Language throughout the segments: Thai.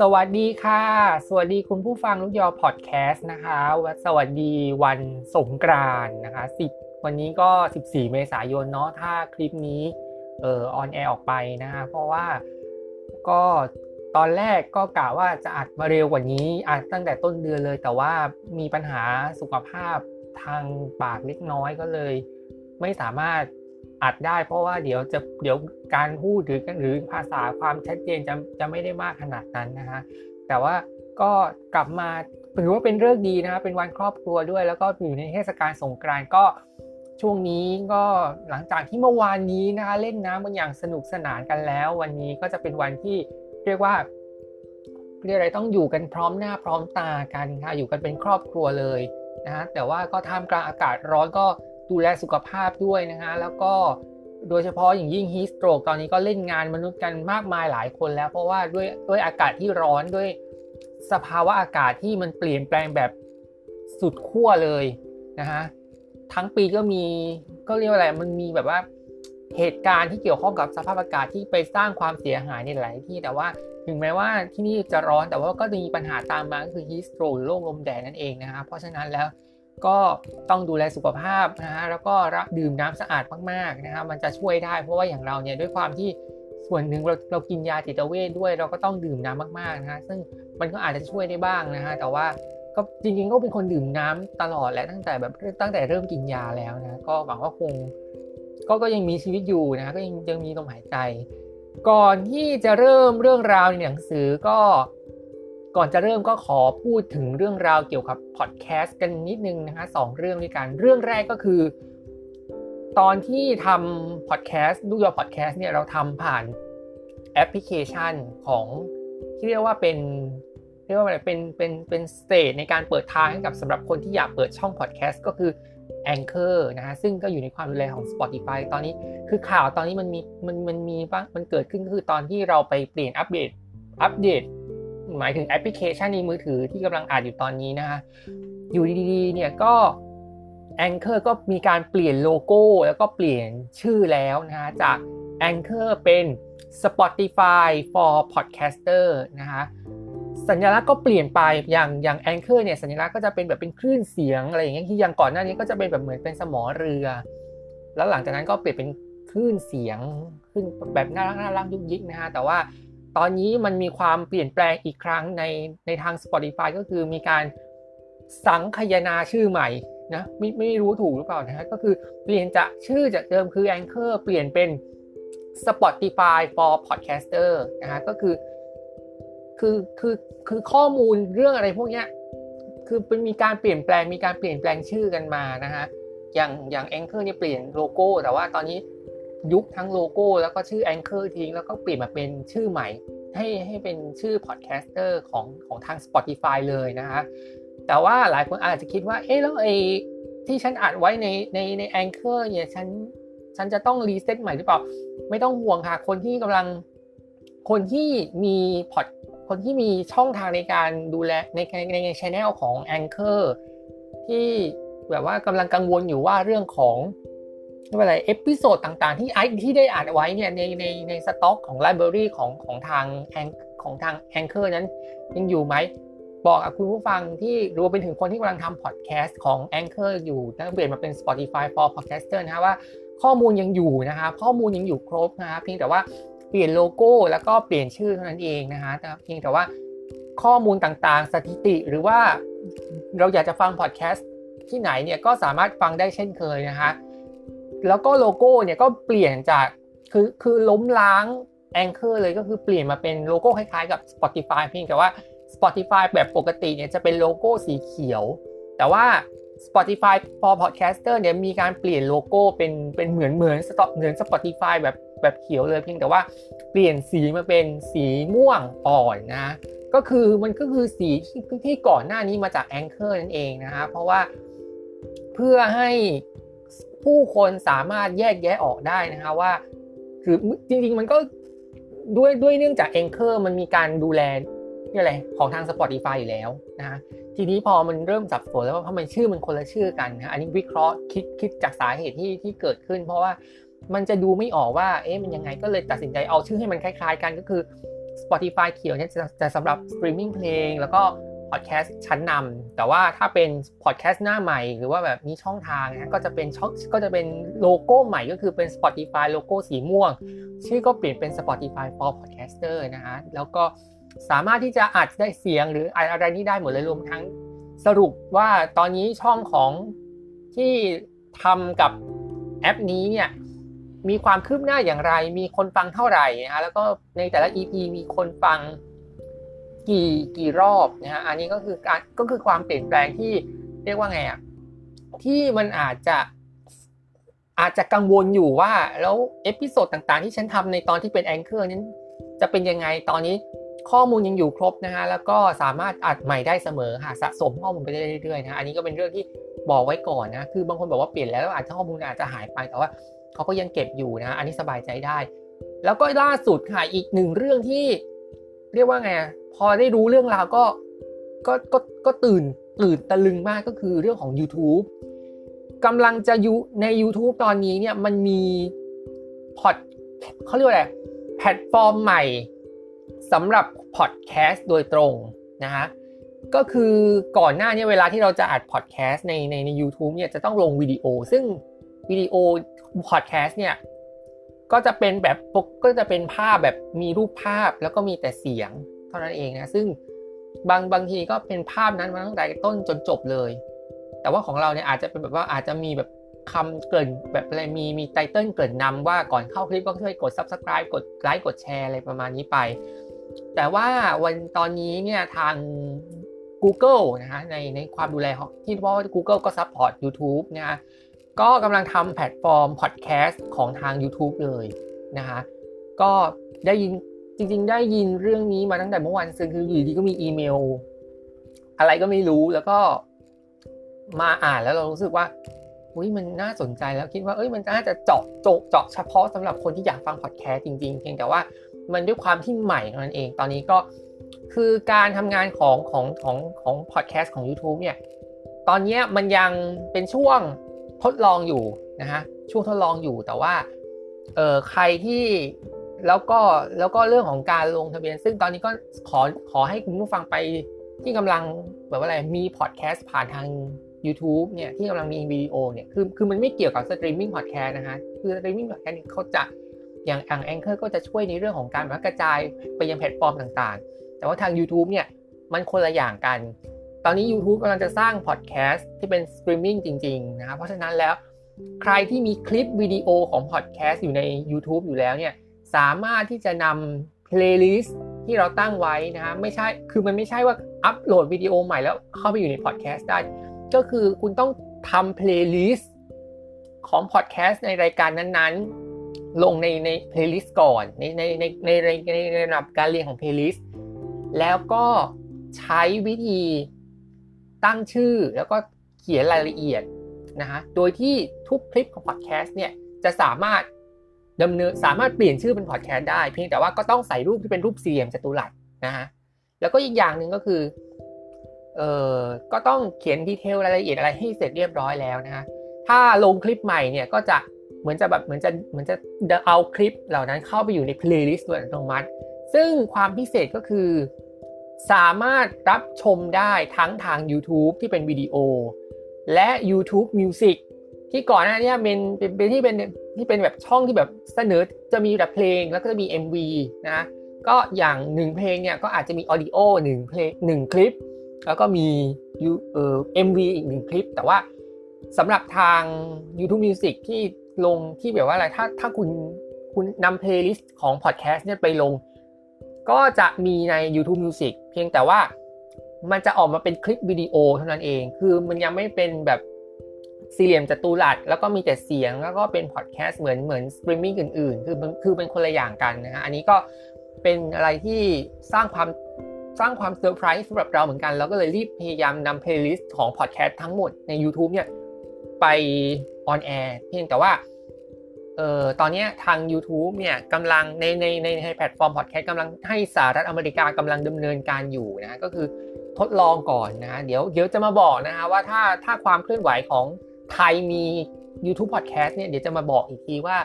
สวัสดีค่ะ สวัสดีคุณผู้ฟังลูกยอพอดแคสต์นะคะสวัสดีวันสงกรานต์นะคะสิบวันนี้ก็ 14 เมษายนเนาะถ้าคลิปนี้เออออนแอร์ออกไปนะคะเพราะว่าก็ตอนแรกก็กะว่าจะอัดมาเร็วกว่านี้อัดตั้งแต่ต้นเดือนเลย แต่ว่ามีปัญหาสุขภาพทางปากเล็กน้อยก็เลย ไม่สามารถ อัดได้เพราะว่าเดี๋ยวจะเดี๋ยวการพูดหรือหรือภาษาความชัดเจนจะจะไม่ได้มากขนาดนั้นนะคะแต่ว่าก็กลับมาถือว่าเป็นเรื่องดีนะคะเป็นวันครอบครัวด้วย แล้วก็อยู่ในเทศกาลสงกรานต์ก็ช่วงนี้ก็หลังจากที่เมื่อวานนี้นะคะเล่นน้ำกันอย่างสนุกสนานกันแล้ว วันนี้ก็จะเป็นวันที่เรียกว่าเรียกอะไรต้องอยู่กันพร้อมหน้าพร้อมตากันค่ะอยู่กันเป็นครอบครัวเลยนะฮะแต่ว่าก็ท่ามกลางอากาศร้อนก็ ดูแลสุขภาพด้วยนะฮะแล้วก็โดยเฉพาะอย่างยิ่งฮีสโตรกตอนนี้ก็เล่นงานมนุษย์กันมากมายหลายคนแล้ว เพราะว่าด้วยด้วยอากาศที่ร้อนด้วยสภาวะอากาศที่มันเปลี่ยนแปลงแบบสุดขั้วเลยนะฮะทั้งปีก็มีก็เรียกว่าอะไรมันมีแบบว่าเหตุการณ์ที่เกี่ยวข้องกับสภาพอากาศที่ไปสร้างความเสียหายในหลายที่แต่ว่าถึงแม้ว่าที่นี่จะร้อนแต่ว่าก็มีปัญหาตามมาคือฮีสโตรหรือโรคลมแดดนั่นเองนะฮะเพราะฉะนั้นแล้ว ก็ต้องดูแลสุขภาพนะฮะแล้วก็รับดื่มน้ำสะอาดมากๆนะครับมันจะช่วยได้ เพราะว่าอย่างเราเนี่ยด้วยความที่ส่วนหนึ่งเราเรากินยาจิตเวทด้วย เราก็ต้องดื่มน้ำมากๆนะฮะซึ่งมันก็อาจจะช่วยได้บ้างนะฮะแต่ว่าก็จริงๆก็เป็นคนดื่มน้ำตลอดแหละตั้งแต่แบบตั้งแต่เริ่มกินยาแล้วนะก็หวังว่าคงก็ก็ยังมีชีวิตอยู่นะก็ยังยังมีลมหายใจ ก่อนที่จะเริ่มเรื่องราวในหนังสือก็ ก่อนจะเริ่มก็ขอพูดถึงเรื่องราวเกี่ยวกับพอดแคสต์กันนิดนึงนะคะสองเรื่องด้วยกัน เรื่องแรกก็คือ ตอนที่ทำพอดแคสต์ดูยอพอดแคสต์เนี่ยเราทำผ่านแอปพลิเคชันของที่เรียกว่าเป็นเรียกว่าอะไรเป็นเป็นเป็น stage ในการเปิดทางให้กับสำหรับคนที่อยากเปิดช่องพอดแคสต์ก็คือ Anchor นะฮะซึ่งก็อยู่ในความดูแลของ Spotify ตอนนี้คือข่าวตอนนี้มันมีมันมันมีมันเกิดขึ้นก็คือตอนที่เราไปเปลี่ยนอัปเดตอัปเดต หมายถึงแอปพลิเคชันในมือถือที่กำลังอ่านอยู่ตอนนี้นะฮะอยู่ดีๆเนี่ยก็ Anchor ก็มีการเปลี่ยนโลโก้แล้วก็เปลี่ยนชื่อแล้วนะฮะจาก Anchor เป็น Spotify for Podcaster นะฮะสัญลักษณ์ก็เปลี่ยนไปอย่างอย่าง Anchor เนี่ยสัญลักษณ์ก็จะเป็นแบบเป็นคลื่นเสียงอะไรอย่างเงี้ยที่อย่างก่อนหน้านี้ก็จะเป็นแบบเหมือนเป็นสมอเรือ แล้วหลังจากนั้นก็เปลี่ยนเป็นคลื่นเสียงขึ้นแบบน่ารักน่ารักยุกยิกนะฮะแต่ว่า ตอนนี้มันมีความเปลี่ยนแปลงอีกครั้งในในทาง Spotify ก็คือมีการสังคยนาชื่อใหม่นะไม่ไม่รู้ถูกหรือเปล่านะฮะก็คือเปลี่ยนจากชื่อจากเดิมคือ Anchor เปลี่ยนเป็น Spotify for Podcaster นะฮะก็คือคือคือคือข้อมูลเรื่องอะไรพวกเนี้ยคือเป็นมีการเปลี่ยนแปลงมีการเปลี่ยนแปลงชื่อกันมานะฮะอย่างอย่าง Anchor เนี่ยเปลี่ยนโลโก้ แต่ว่าตอนนี้ ยุบทั้งโลโก้แล้วก็ชื่อ Anchor ทิ้งแล้วก็เปลี่ยนมาเป็นชื่อใหม่ ให้ให้เป็นชื่อ podcaster ของของทาง Spotify เลยนะฮะแต่ว่าหลายคนอาจจะคิดว่า เอ๊ะแล้วไอ้ที่ฉันอัดไว้ในในใน Anchor เนี่ยฉันฉันจะต้อง reset ใหม่หรือเปล่า ไม่ต้องห่วงค่ะ คนที่กำลังคนที่มีพอดคนที่มีช่องทางในการดูแลในในในช anel ของ Anchor ที่แบบว่ากำลังกังวลอยู่ว่าเรื่องของ อะไร episode ต่างๆ ที่ไอที่ได้อ่านไว้เนี่ยในในในสต็อกของ library ของของทาง Anch ของทาง Anchor นั้นยังอยู่ไหม บอกกับคุณผู้ฟังที่รวมไปถึงคนที่กำลังทำพอดแคสต์ของ Anchor อยู่แล้วเปลี่ยนมาเป็น Spotify for Podcaster นะฮะว่าข้อมูลยังอยู่นะครับข้อมูลยังอยู่ครบนะครับเพียงแต่ว่าเปลี่ยนโลโก้แล้วก็เปลี่ยนชื่อเท่านั้นเองนะฮะเพียงแต่ว่าข้อมูลต่างๆ สถิติหรือว่าเราอยากจะฟังพอดแคสต์ที่ไหนเนี่ยก็สามารถฟังได้เช่นเคยนะฮะ แล้วก็โลโก้เนี่ยก็เปลี่ยนจากคือคือล้มล้าง Anchor เลยก็คือเปลี่ยนมาเป็นโลโก้คล้ายๆกับ Spotify เพียงแต่ว่า Spotify แบบปกติเนี่ยจะเป็นโลโก้สีเขียว แต่ว่า Spotify for Podcaster เนี่ยมีการเปลี่ยนโลโก้เป็นเป็นเหมือนเหมือนสต็อเหมือน Spotify แบบแบบเขียวเลยเพียงแต่ว่าเปลี่ยนสีมาเป็นสีม่วงอ่อนนะ ก็คือมันก็คือสีที่ที่ก่อนหน้านี้มาจาก Anchor นั่นเองนะฮะเพราะว่าเพื่อให้ ผู้คนสามารถแยกแยะออกได้นะคะว่า คือจริง ๆ มันก็ด้วยด้วยเนื่องจาก Anchor มันมีการดูแลนี่อะไรของทาง Spotify อยู่แล้วนะทีนี้พอมันเริ่มจับสนแล้วว่าเพราะมันชื่อมันคนละชื่อกันนะอันนี้วิเคราะห์คิดคิดจากสาเหตุที่ที่เกิดขึ้น เพราะว่ามันจะดูไม่ออกว่าเอ๊ะมันยังไงก็เลยตัดสินใจเอาชื่อให้มันคล้าย ๆ กันก็คือ Spotify เขียวเนี่ยจะจะสำหรับสตรีมมิ่งเพลงแล้วก็ พอดแคสต์ชั้นนำแต่ว่าถ้าเป็นพอดแคสต์หน้าใหม่ หรือว่าแบบมีช่องทางนะก็จะเป็นช่องก็จะเป็นโลโก้ใหม่ก็คือเป็น Spotify โลโก้สีม่วง ชื่อก็เปลี่ยนเป็น Spotify for Podcaster นะฮะแล้วก็สามารถที่จะอัดได้เสียงหรืออะไรนี้ได้หมดเลยรวมทั้งสรุปว่าตอนนี้ช่องของที่ทำกับแอปนี้เนี่ยมีความคืบหน้าอย่างไร มีคนฟังเท่าไหร่นะฮะแล้วก็ในแต่ละ EP มีคนฟัง กี่กี่รอบนะฮะอันนี้ก็คือการก็คือความเปลี่ยนแปลงที่เรียกว่าไงอะที่มันอาจจะอาจจะกังวลอยู่ว่าแล้ว episode ต่างๆ ที่ฉันทำในตอนที่เป็น Anchor นั้นจะเป็นยังไงตอนนี้ข้อมูลยังอยู่ครบนะฮะแล้วก็สามารถอัดใหม่ได้เสมอค่ะสะสมข้อมูลไปเรื่อยๆนะอันนี้ก็เป็นเรื่องที่บอกไว้ก่อนนะคือบางคนบอกว่าเปลี่ยนแล้วอาจจะข้อมูลอาจจะหายไปแต่ว่าเขาก็ยังเก็บอยู่นะอันนี้สบายใจได้ แล้วก็ล่าสุดค่ะอีกหนึ่งเรื่องที่เรียกว่าไง พอได้รู้เรื่องราวก็ก็ก็ก็ตื่นตื่นตะลึงมากก็คือเรื่องของ YouTube กำลังจะอยู่ใน YouTube ตอนนี้เนี่ยมันมีพอดเขาเรียกว่าอะไรแพลตฟอร์มใหม่สำหรับพอดแคสต์โดยตรงนะฮะก็คือก่อนหน้านี้เวลาที่เราจะอัดพอดแคสต์ในในใน u t u b e เนี่ยจะต้องลงวิดีโอ ซึ่งวิดีโอพอดแคสต์เนี่ยก็จะเป็นแบบก็จะเป็นภาพแบบมีรูปภาพแล้วก็มีแต่เสียง เท่านั้นเองนะซึ่งบางบางทีก็เป็นภาพนั้นมาตั้งแต่ต้นจนจบเลย แต่ว่าของเราเนี่ยอาจจะเป็นแบบว่าอาจจะมีแบบคำเกริ่นแบบอะไรมีมีไตเติลเกริ่นนำว่าก่อนเข้าคลิปก็ช่วยกด subscribe กดไลค์กดแชร์อะไรประมาณนี้ไป แต่ว่าวันตอนนี้เนี่ยทาง Google นะฮะในในความดูแลของที่เพราะว่า Google ก็ support YouTube นะฮะก็กำลังทำแพลตฟอร์มพอดแคสต์ของทาง YouTube เลยนะฮะก็ได้ยิน จริงๆ ได้ยินเรื่องนี้มาตั้งแต่เมื่อวานซึ่งคืออยู่ดีก็มีอีเมล อะไรก็ไม่รู้แล้วก็มาอ่านแล้วเรารู้สึกว่าอุ้ยมันน่าสนใจแล้วคิดว่าเอ้ยมันน่าจะเจาะโจเจาะเฉพาะสำหรับคนที่อยากฟังพอดแคสต์จริงๆ เพียงแต่ว่ามันด้วยความที่ใหม่นั้นเอง ตอนนี้ก็คือการทำงานของของของของพอดแคสต์ของ YouTube เนี่ยตอนนี้มันยังเป็นช่วงทดลองอยู่นะฮะช่วงทดลองอยู่แต่ว่าเออใครที่ แล้วก็แล้วก็เรื่องของการลงทะเบียน ซึ่งตอนนี้ก็ขอขอให้คุณผู้ฟังไปที่กำลังแบบว่าอะไรมีพอดแคสต์ผ่านทาง YouTube เนี่ยที่กำลังมีวิดีโอเนี่ยคือคือมันไม่เกี่ยวกับสตรีมมิ่งพอดแคสต์นะฮะคือสตรีมมิ่งพอดแคสต์เขาจะอย่างอัง Anchor ก็จะช่วยในเรื่องของการกระจายไปยังแพลตฟอร์มต่างๆ แต่ว่าทาง YouTube เนี่ยมันคนละอย่างกัน ตอนนี้ YouTube กำลังจะสร้างพอดแคสต์ที่เป็นสตรีมมิ่งจริงๆนะครับเพราะฉะนั้นแล้วใครที่มีคลิปวิดีโอของพอดแคสต์อยู่ใน YouTube อยู่แล้วเนี่ย สามารถที่จะนำเพลย์ลิสต์ที่เราตั้งไว้นะฮะไม่ใช่คือมันไม่ใช่ว่าอัปโหลดวิดีโอใหม่แล้วเข้าไปอยู่ในพอดแคสต์ได้ ก็คือคุณต้องทำเพลย์ลิสต์ของพอดแคสต์ในรายการนั้นๆ ลงในในเพลย์ลิสต์ก่อนในในในในในในระดับการเรียงของเพลย์ลิสต์แล้วก็ใช้วิธีตั้งชื่อแล้วก็เขียนรายละเอียดนะฮะโดยที่ทุกคลิปของพอดแคสต์เนี่ยจะสามารถ ดำเนินสามารถเปลี่ยนชื่อเป็นพอดแคสต์ได้ เพียงแต่ว่าก็ต้องใส่รูปที่เป็นรูปสี่เหลี่ยมจัตุรัสนะฮะแล้วก็อีกอย่างหนึ่งก็คือเอ่อก็ต้องเขียน detail รายละเอียดอะไรให้เสร็จเรียบร้อยแล้วนะฮะถ้าลงคลิปใหม่เนี่ยก็จะเหมือนจะแบบเหมือนจะเหมือนจะเอาคลิปเหล่านั้นเข้าไปอยู่ในเพลย์ลิสต์โดยอัตโนมัติ ซึ่งความพิเศษก็คือ สามารถรับชมได้ทั้งทาง YouTube ที่เป็นวิดีโอ และ YouTube Music ที่ก่อนหน้านี้เป็นเป็นที่เป็นที่เป็นแบบช่องที่แบบเสนอจะมีแบบเพลงแล้วก็จะมี MV นะก็อย่างหนึ่งเพลงเนี่ยก็อาจจะมี audio หนึ่งเพลงหนึ่งคลิป แล้วก็มีเอ่อ MV อีกหนึ่งคลิป แต่ว่าสำหรับทาง YouTube Music ที่ลงที่แบบว่าอะไรถ้าถ้าคุณคุณนำเพลย์ลิสต์ของพอดแคสต์เนี่ยไปลง ก็จะมีใน YouTube Music เพียงแต่ว่ามันจะออกมาเป็นคลิปวิดีโอเท่านั้นเอง คือมันยังไม่เป็นแบบ สี่เหลี่ยมจัตุรัสแล้วก็มีแต่เสียงแล้วก็เป็นพอดแคสต์เหมือนเหมือนสตรีมมิ่งอื่นๆ คือคือเป็นคนละอย่างกันนะฮะอันนี้ก็เป็นอะไรที่สร้างความสร้างความเซอร์ไพรส์สำหรับเราเหมือนกันแล้วก็เลยรีบพยายามนำเพลย์ลิสต์ของพอดแคสต์ทั้งหมดใน YouTube เนี่ยไป on air เพียงแต่ว่าเอ่อตอนนี้ทาง YouTube เนี่ยกำลังในในในในแพลตฟอร์มพอดแคสต์กำลังให้สหรัฐอเมริกากำลังดำเนินการอยู่นะก็คือทดลองก่อนนะเดี๋ยวเดี๋ยวจะมาบอกนะฮะว่าถ้าถ้าความเคลื่อนไหวของ ไทยมี YouTube Podcast เนี่ยเดี๋ยวจะมาบอกอีกทีว่า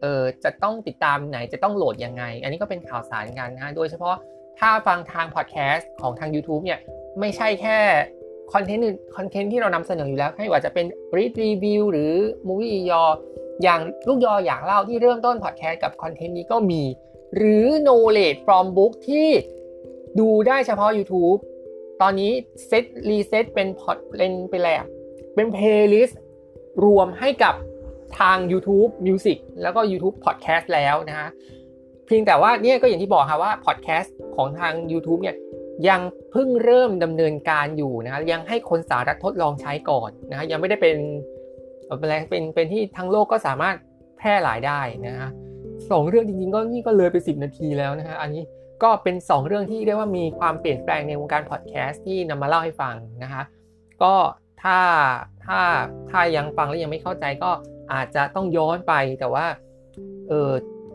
เออจะต้องติดตามไหนจะต้องโหลดยังไง อันนี้ก็เป็นข่าวสารกันนะโดยเฉพาะถ้าฟังทางพอดแคสต์ของทาง YouTube เนี่ยไม่ใช่แค่คอนเทนต์คอนเทนต์ที่เรานำเสนออยู่แล้วไม่ว่าจะเป็นรีรีวิวหรือ movie ยออย่างลูกยออยากเล่าที่เริ่มต้นพอดแคสต์กับคอนเทนต์นี้ก็มี หรือ knowledge from book ที่ดูได้เฉพาะ YouTube ตอนนี้เซตรีเซ็ตเป็นพอดเป็นเป็นอะไร เป็นเพลย์ลิสต์รวมให้กับทาง YouTube Music แล้วก็ YouTube Podcast แล้วนะฮะเพียงแต่ว่าเนี่ยก็อย่างที่บอกค่ะว่า Podcast ของทาง YouTube เนี่ยยังเพิ่งเริ่มดำเนินการอยู่นะยังให้คนสหรัฐทดลองใช้ก่อนนะยังไม่ได้เป็นอะไรเป็นเป็นที่ทั้งโลกก็สามารถแพร่หลายได้นะฮะสองเรื่องจริงๆ ก็นี่ก็เลยไป 10 นาทีแล้วนะฮะอันนี้ก็เป็น 2 เรื่องที่เรียกว่ามีความเปลี่ยนแปลงในวงการพอดแคสต์ที่นำมาเล่าให้ฟังนะคะก็ ถ้าถ้าถ้ายังฟังแล้วยังไม่เข้าใจก็อาจจะต้องย้อนไปแต่ว่าเออ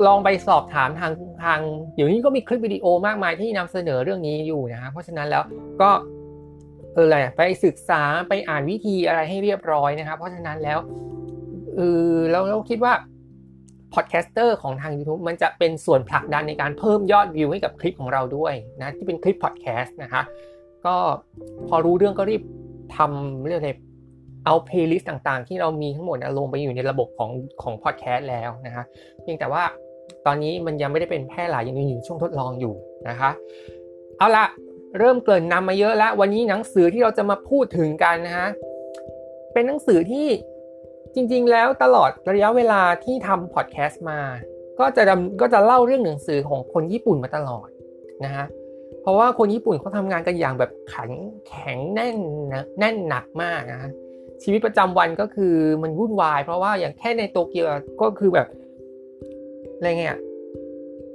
ลองไปสอบถามทางทางเดี๋ยวนี้ก็มีคลิปวิดีโอมากมายที่นำเสนอเรื่องนี้อยู่นะฮะเพราะฉะนั้นแล้วก็เอออะไรไปศึกษาไปอ่านวิธีอะไรให้เรียบร้อยนะครับ เพราะฉะนั้นแล้วเออเราเราคิดว่าpodcaster ของทาง YouTube มันจะเป็นส่วนผลักดันในการเพิ่มยอดวิวให้กับคลิปของเราด้วยนะที่เป็นคลิปพอดแคสต์นะคะก็พอรู้เรื่องก็รีบ ทำเรื่องอะไรเอาเพลย์ลิสต์ต่างๆ ที่เรามีทั้งหมดลงไปอยู่ในระบบของของพอดแคสต์แล้วนะคะเพียงแต่ว่าตอนนี้มันยังไม่ได้เป็นแพร่หลายยังอยู่ช่วงทดลองอยู่นะคะเอาละเริ่มเกริ่นนำมาเยอะแล้ววันนี้หนังสือที่เราจะมาพูดถึงกันนะฮะเป็นหนังสือที่จริงๆ แล้วตลอดระยะเวลาที่ทำพอดแคสต์มา ก็จะก็จะเล่าเรื่องหนังสือของคนญี่ปุ่นมาตลอดนะฮะ เพราะว่าคนญี่ปุ่นเขาทำงานกันอย่างแบบขันแข็งแน่นนะแน่นหนักมากนะชีวิตประจำวันก็คือมันวุ่นวาย เพราะว่าอย่างแค่ในโตเกียวก็คือแบบอะไรเงี้ย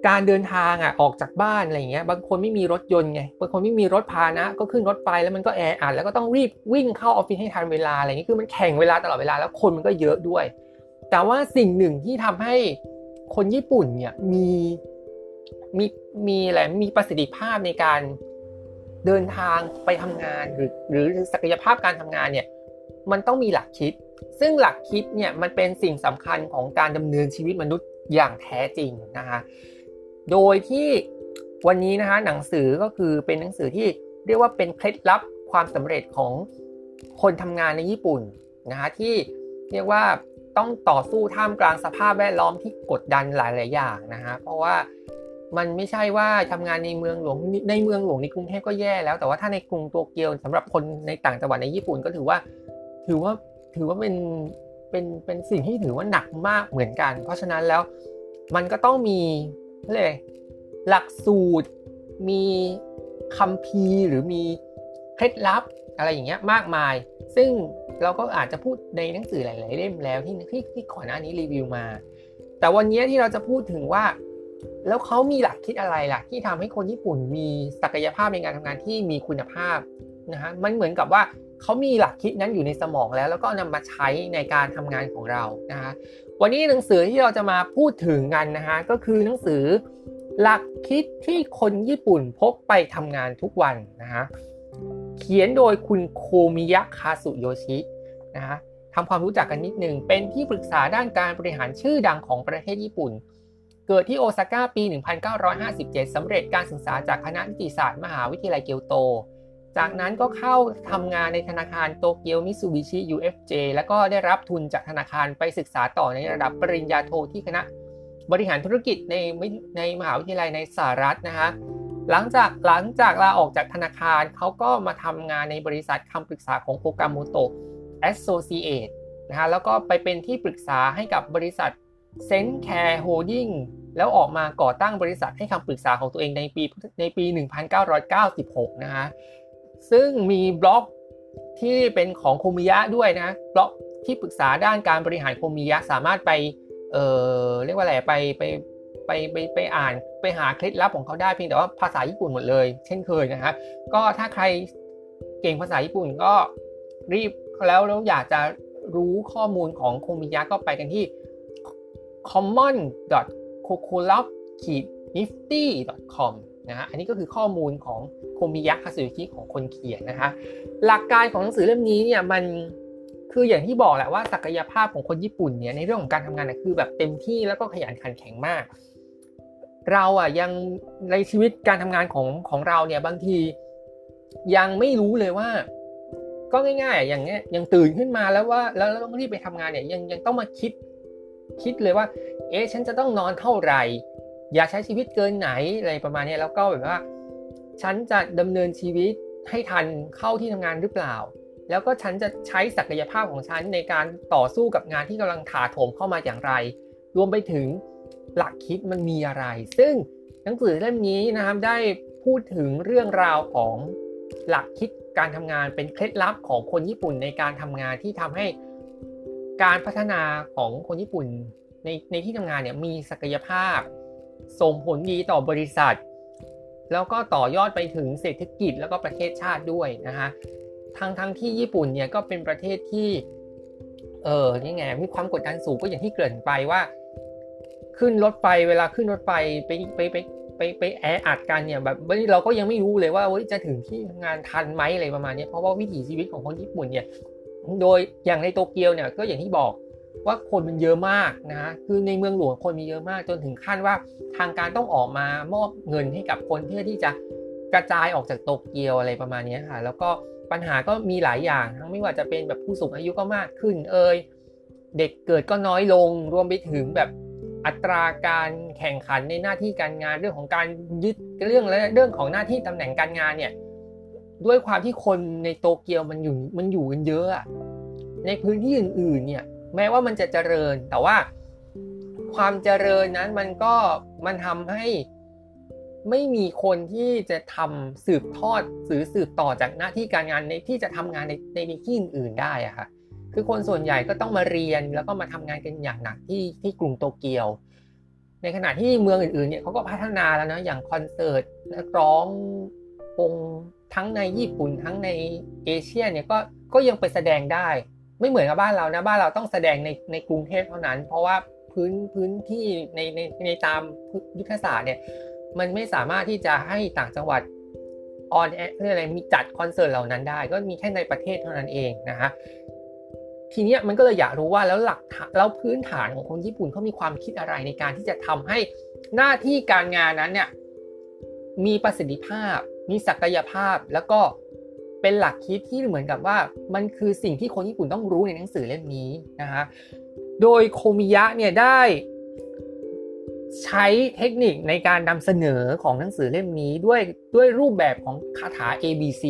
การเดินทางอะออกจากบ้านอะไรเงี้ยบางคนไม่มีรถยนต์ไงบางคนไม่มีรถพานะ ก็ขึ้นรถไปแล้วมันก็แออัดแล้วก็ต้องรีบวิ่งเข้าออฟฟิศให้ทันเวลาอะไรเงี้ยคือมันแข่งเวลาตลอดเวลาแล้วคนมันก็เยอะด้วย แต่ว่าสิ่งหนึ่งที่ทำให้คนญี่ปุ่นเนี่ยมี มีมีอะไรมีประสิทธิภาพในการเดินทางไปทำงานหรือหรือศักยภาพการทำงานเนี่ยมันต้องมีหลักคิด ซึ่งหลักคิดเนี่ยมันเป็นสิ่งสำคัญของการดำเนินชีวิตมนุษย์อย่างแท้จริงนะคะโดยที่วันนี้นะคะหนังสือก็คือเป็นหนังสือที่เรียกว่าเป็นเคล็ดลับความสำเร็จของคนทำงานในญี่ปุ่นนะคะที่เรียกว่าต้องต่อสู้ท่ามกลางสภาพแวดล้อมที่กดดันหลาย ๆ อย่างนะฮะเพราะว่า มันไม่ใช่ว่าทำงานในเมืองหลวงในเมืองหลวงในกรุงเทพก็แย่แล้ว แต่ว่าถ้าในกรุงโตเกียวสำหรับคนในต่างจังหวัดในญี่ปุ่นก็ถือว่า ถือว่าถือว่าเป็นเป็นเป็นสิ่งที่ถือว่าหนักมากเหมือนกัน เพราะฉะนั้นแล้วมันก็ต้องมีเลยหลักสูตรมีคัมภีร์หรือมีเคล็ดลับอะไรอย่างเงี้ยมากมาย ซึ่งเราก็อาจจะพูดในหนังสือหลาย ๆ เล่มแล้วที่ที่ที่ก่อนหน้านี้รีวิวมา แต่วันนี้ที่เราจะพูดถึงว่า แล้วเขามีหลักคิดอะไรล่ะ ที่ทำให้คนญี่ปุ่นมีศักยภาพในการทำงานที่มีคุณภาพนะฮะมันเหมือนกับว่าเขามีหลักคิดนั้นอยู่ในสมองแล้ว แล้วก็นำมาใช้ในการทำงานของเรานะฮะวันนี้หนังสือที่เราจะมาพูดถึงกันนะฮะก็คือหนังสือหลักคิดที่คนญี่ปุ่นพกไปทำงานทุกวันนะฮะเขียนโดยคุณโคมิยะคาสุโยชินะฮะทำความรู้จักกันนิดหนึ่งเป็นที่ปรึกษาด้านการบริหารชื่อดังของประเทศญี่ปุ่น เกิดที่โอซาก้าปี 1957สำเร็จการศึกษาจากคณะนิติศาสตร์มหาวิทยาลัยเกียวโต จากนั้นก็เข้าทำงานในธนาคารโตเกียวมิซูบิชิ UFJ แล้วก็ได้รับทุนจากธนาคารไปศึกษาต่อในระดับปริญญาโทที่คณะบริหารธุรกิจในในมหาวิทยาลัยในสหรัฐนะฮะหลังจากหลังจากลาออกจากธนาคารเขาก็มาทำงานในบริษัทคำปรึกษาของโปรแกรมโมโต Associate นะฮะแล้วก็ไปเป็นที่ปรึกษาให้กับบริษัท s e n c a r e Holding แล้วออกมาก่อตั้งบริษัทให้คำปรึกษาของตัวเองในปีในปี 1996 นะฮะซึ่งมีบล็อกที่เป็นของโคมิยะด้วยนะบล็อกที่ปรึกษาด้านการบริหารโคมิยะสามารถไปเออเรียกว่าอะไรไปไปไปไปไปอ่านไปหาเคล็ดลับของเขาได้เพียงแต่ว่าภาษาญี่ปุ่นหมดเลย เช่นเคยนะฮะก็ถ้าใครเก่งภาษาญี่ปุ่นก็รีบแล้วแล้วอยากจะรู้ข้อมูลของโคมิยะก็ไปกันที่ common c o c o l o b nifty com นะฮะ อันนี้ก็คือข้อมูลของโคมิยะคาสึยุกิของคนเขียนนะคะหลักการของหนังสือเล่มนี้เนี่ยมันคืออย่างที่บอกแหละว่าศักยภาพของคนญี่ปุ่นเนี่ยในเรื่องของการทำงานเนี่ยคือแบบเต็มที่แล้วก็ขยันขันแข็งมาก เราอะยังในชีวิตการทำงานของของเราเนี่ยบางทียังไม่รู้เลยว่า ก็ง่ายๆอย่างเงี้ยยังตื่นขึ้นมาแล้วว่าแล้วต้องรีบไปทำงานเนี่ยยังยังต้องมาคิด คิดเลยว่า เอ๊ะฉันจะต้องนอนเท่าไหร่ อยากใช้ชีวิตเกินไหนอะไรประมาณนี้แล้วก็แบบว่า ฉันจะดำเนินชีวิตให้ทันเข้าที่ทำงานหรือเปล่า แล้วก็ฉันจะใช้ศักยภาพของฉันในการต่อสู้กับงานที่กำลังถาโถมเข้ามาอย่างไร รวมไปถึงหลักคิดมันมีอะไร ซึ่งหนังสือเล่มนี้นะครับได้พูดถึงเรื่องราวของหลักคิดการทำงานเป็นเคล็ดลับของคนญี่ปุ่นในการทำงานที่ทำให้ การพัฒนาของคนญี่ปุ่นในในที่ทำงานเนี่ยมีศักยภาพ ส่งผลดีต่อบริษัท แล้วก็ต่อยอดไปถึงเศรษฐกิจแล้วก็ประเทศชาติด้วยนะฮะทั้งทั้งที่ญี่ปุ่นเนี่ยก็เป็นประเทศที่เออนี่ไงมีความกดดันสูงก็อย่างที่เกริ่นไปว่า ขึ้นรถไฟเวลาขึ้นรถไฟไปไปไปไปไปแออัดกันเนี่ยแบบเราก็ยังไม่รู้เลยว่าจะถึงที่ทำงานทันไหมอะไรประมาณนี้เพราะว่าวิถีชีวิตของคนญี่ปุ่นเนี่ย โดยอย่างในโตเกียวเนี่ยก็อย่างที่บอกว่าคนมันเยอะมากนะคือในเมืองหลวงคนมีเยอะมากจนถึงขั้นว่าทางการต้องออกมามอบเงินให้กับคนเพื่อที่จะกระจายออกจากโตเกียวอะไรประมาณนี้ค่ะแล้วก็ปัญหาก็มีหลายอย่างทั้งไม่ว่าจะเป็นแบบผู้สูงอายุก็มากขึ้นเอ่ยเด็กเกิดก็น้อยลงรวมไปถึงแบบอัตราการแข่งขันในหน้าที่การงานเรื่องของการยึดเรื่องและเรื่องของหน้าที่ตำแหน่งการงานเนี่ย ด้วยความที่คนในโตเกียวมันอยู่มันอยู่กันเยอะอะในพื้นที่อื่น ๆ เนี่ย แม้ว่ามันจะเจริญ แต่ว่าความเจริญนั้นมันก็มันทำให้ไม่มีคนที่จะทำสืบทอดสือสืบต่อจากหน้าที่การงานในที่จะทำงานในในที่อื่น ๆ ได้อะค่ะคือคนส่วนใหญ่ก็ต้องมาเรียนแล้วก็มาทำงานกันอย่างหนักที่ที่กรุงโตเกียว ในขณะที่เมืองอื่น ๆ เนี่ยเขาก็พัฒนาแล้วนะอย่างคอนเสิร์ตนักร้องวงทั้งในญี่ปุ่นทั้งในเอเชียเนี่ยก็ก็ยังไปแสดงได้ ไม่เหมือนกับบ้านเรานะบ้านเราต้องแสดงในในกรุงเทพเท่านั้น เพราะว่าพื้นพื้นที่ในในในตามยุทธศาสตร์เนี่ยมันไม่สามารถที่จะให้ต่างจังหวัด on air อะไรมีจัดคอนเสิร์ตเหล่านั้นได้ ก็มีแค่ในประเทศเท่านั้นเองนะฮะทีนี้มันก็เลยอยากรู้ว่าแล้วหลักแล้วพื้นฐานของคนญี่ปุ่นเขามีความคิดอะไรในการที่จะทำให้หน้าที่การงานนั้นเนี่ยมีประสิทธิภาพ มีศักยภาพแล้วก็เป็นหลักคิดที่เหมือนกับว่ามันคือสิ่งที่คนญี่ปุ่นต้องรู้ในหนังสือเล่มนี้นะฮะโดยโคมิยะเนี่ยได้ใช้เทคนิคในการนำเสนอของหนังสือเล่มนี้ด้วยด้วยรูปแบบของคาถา ABC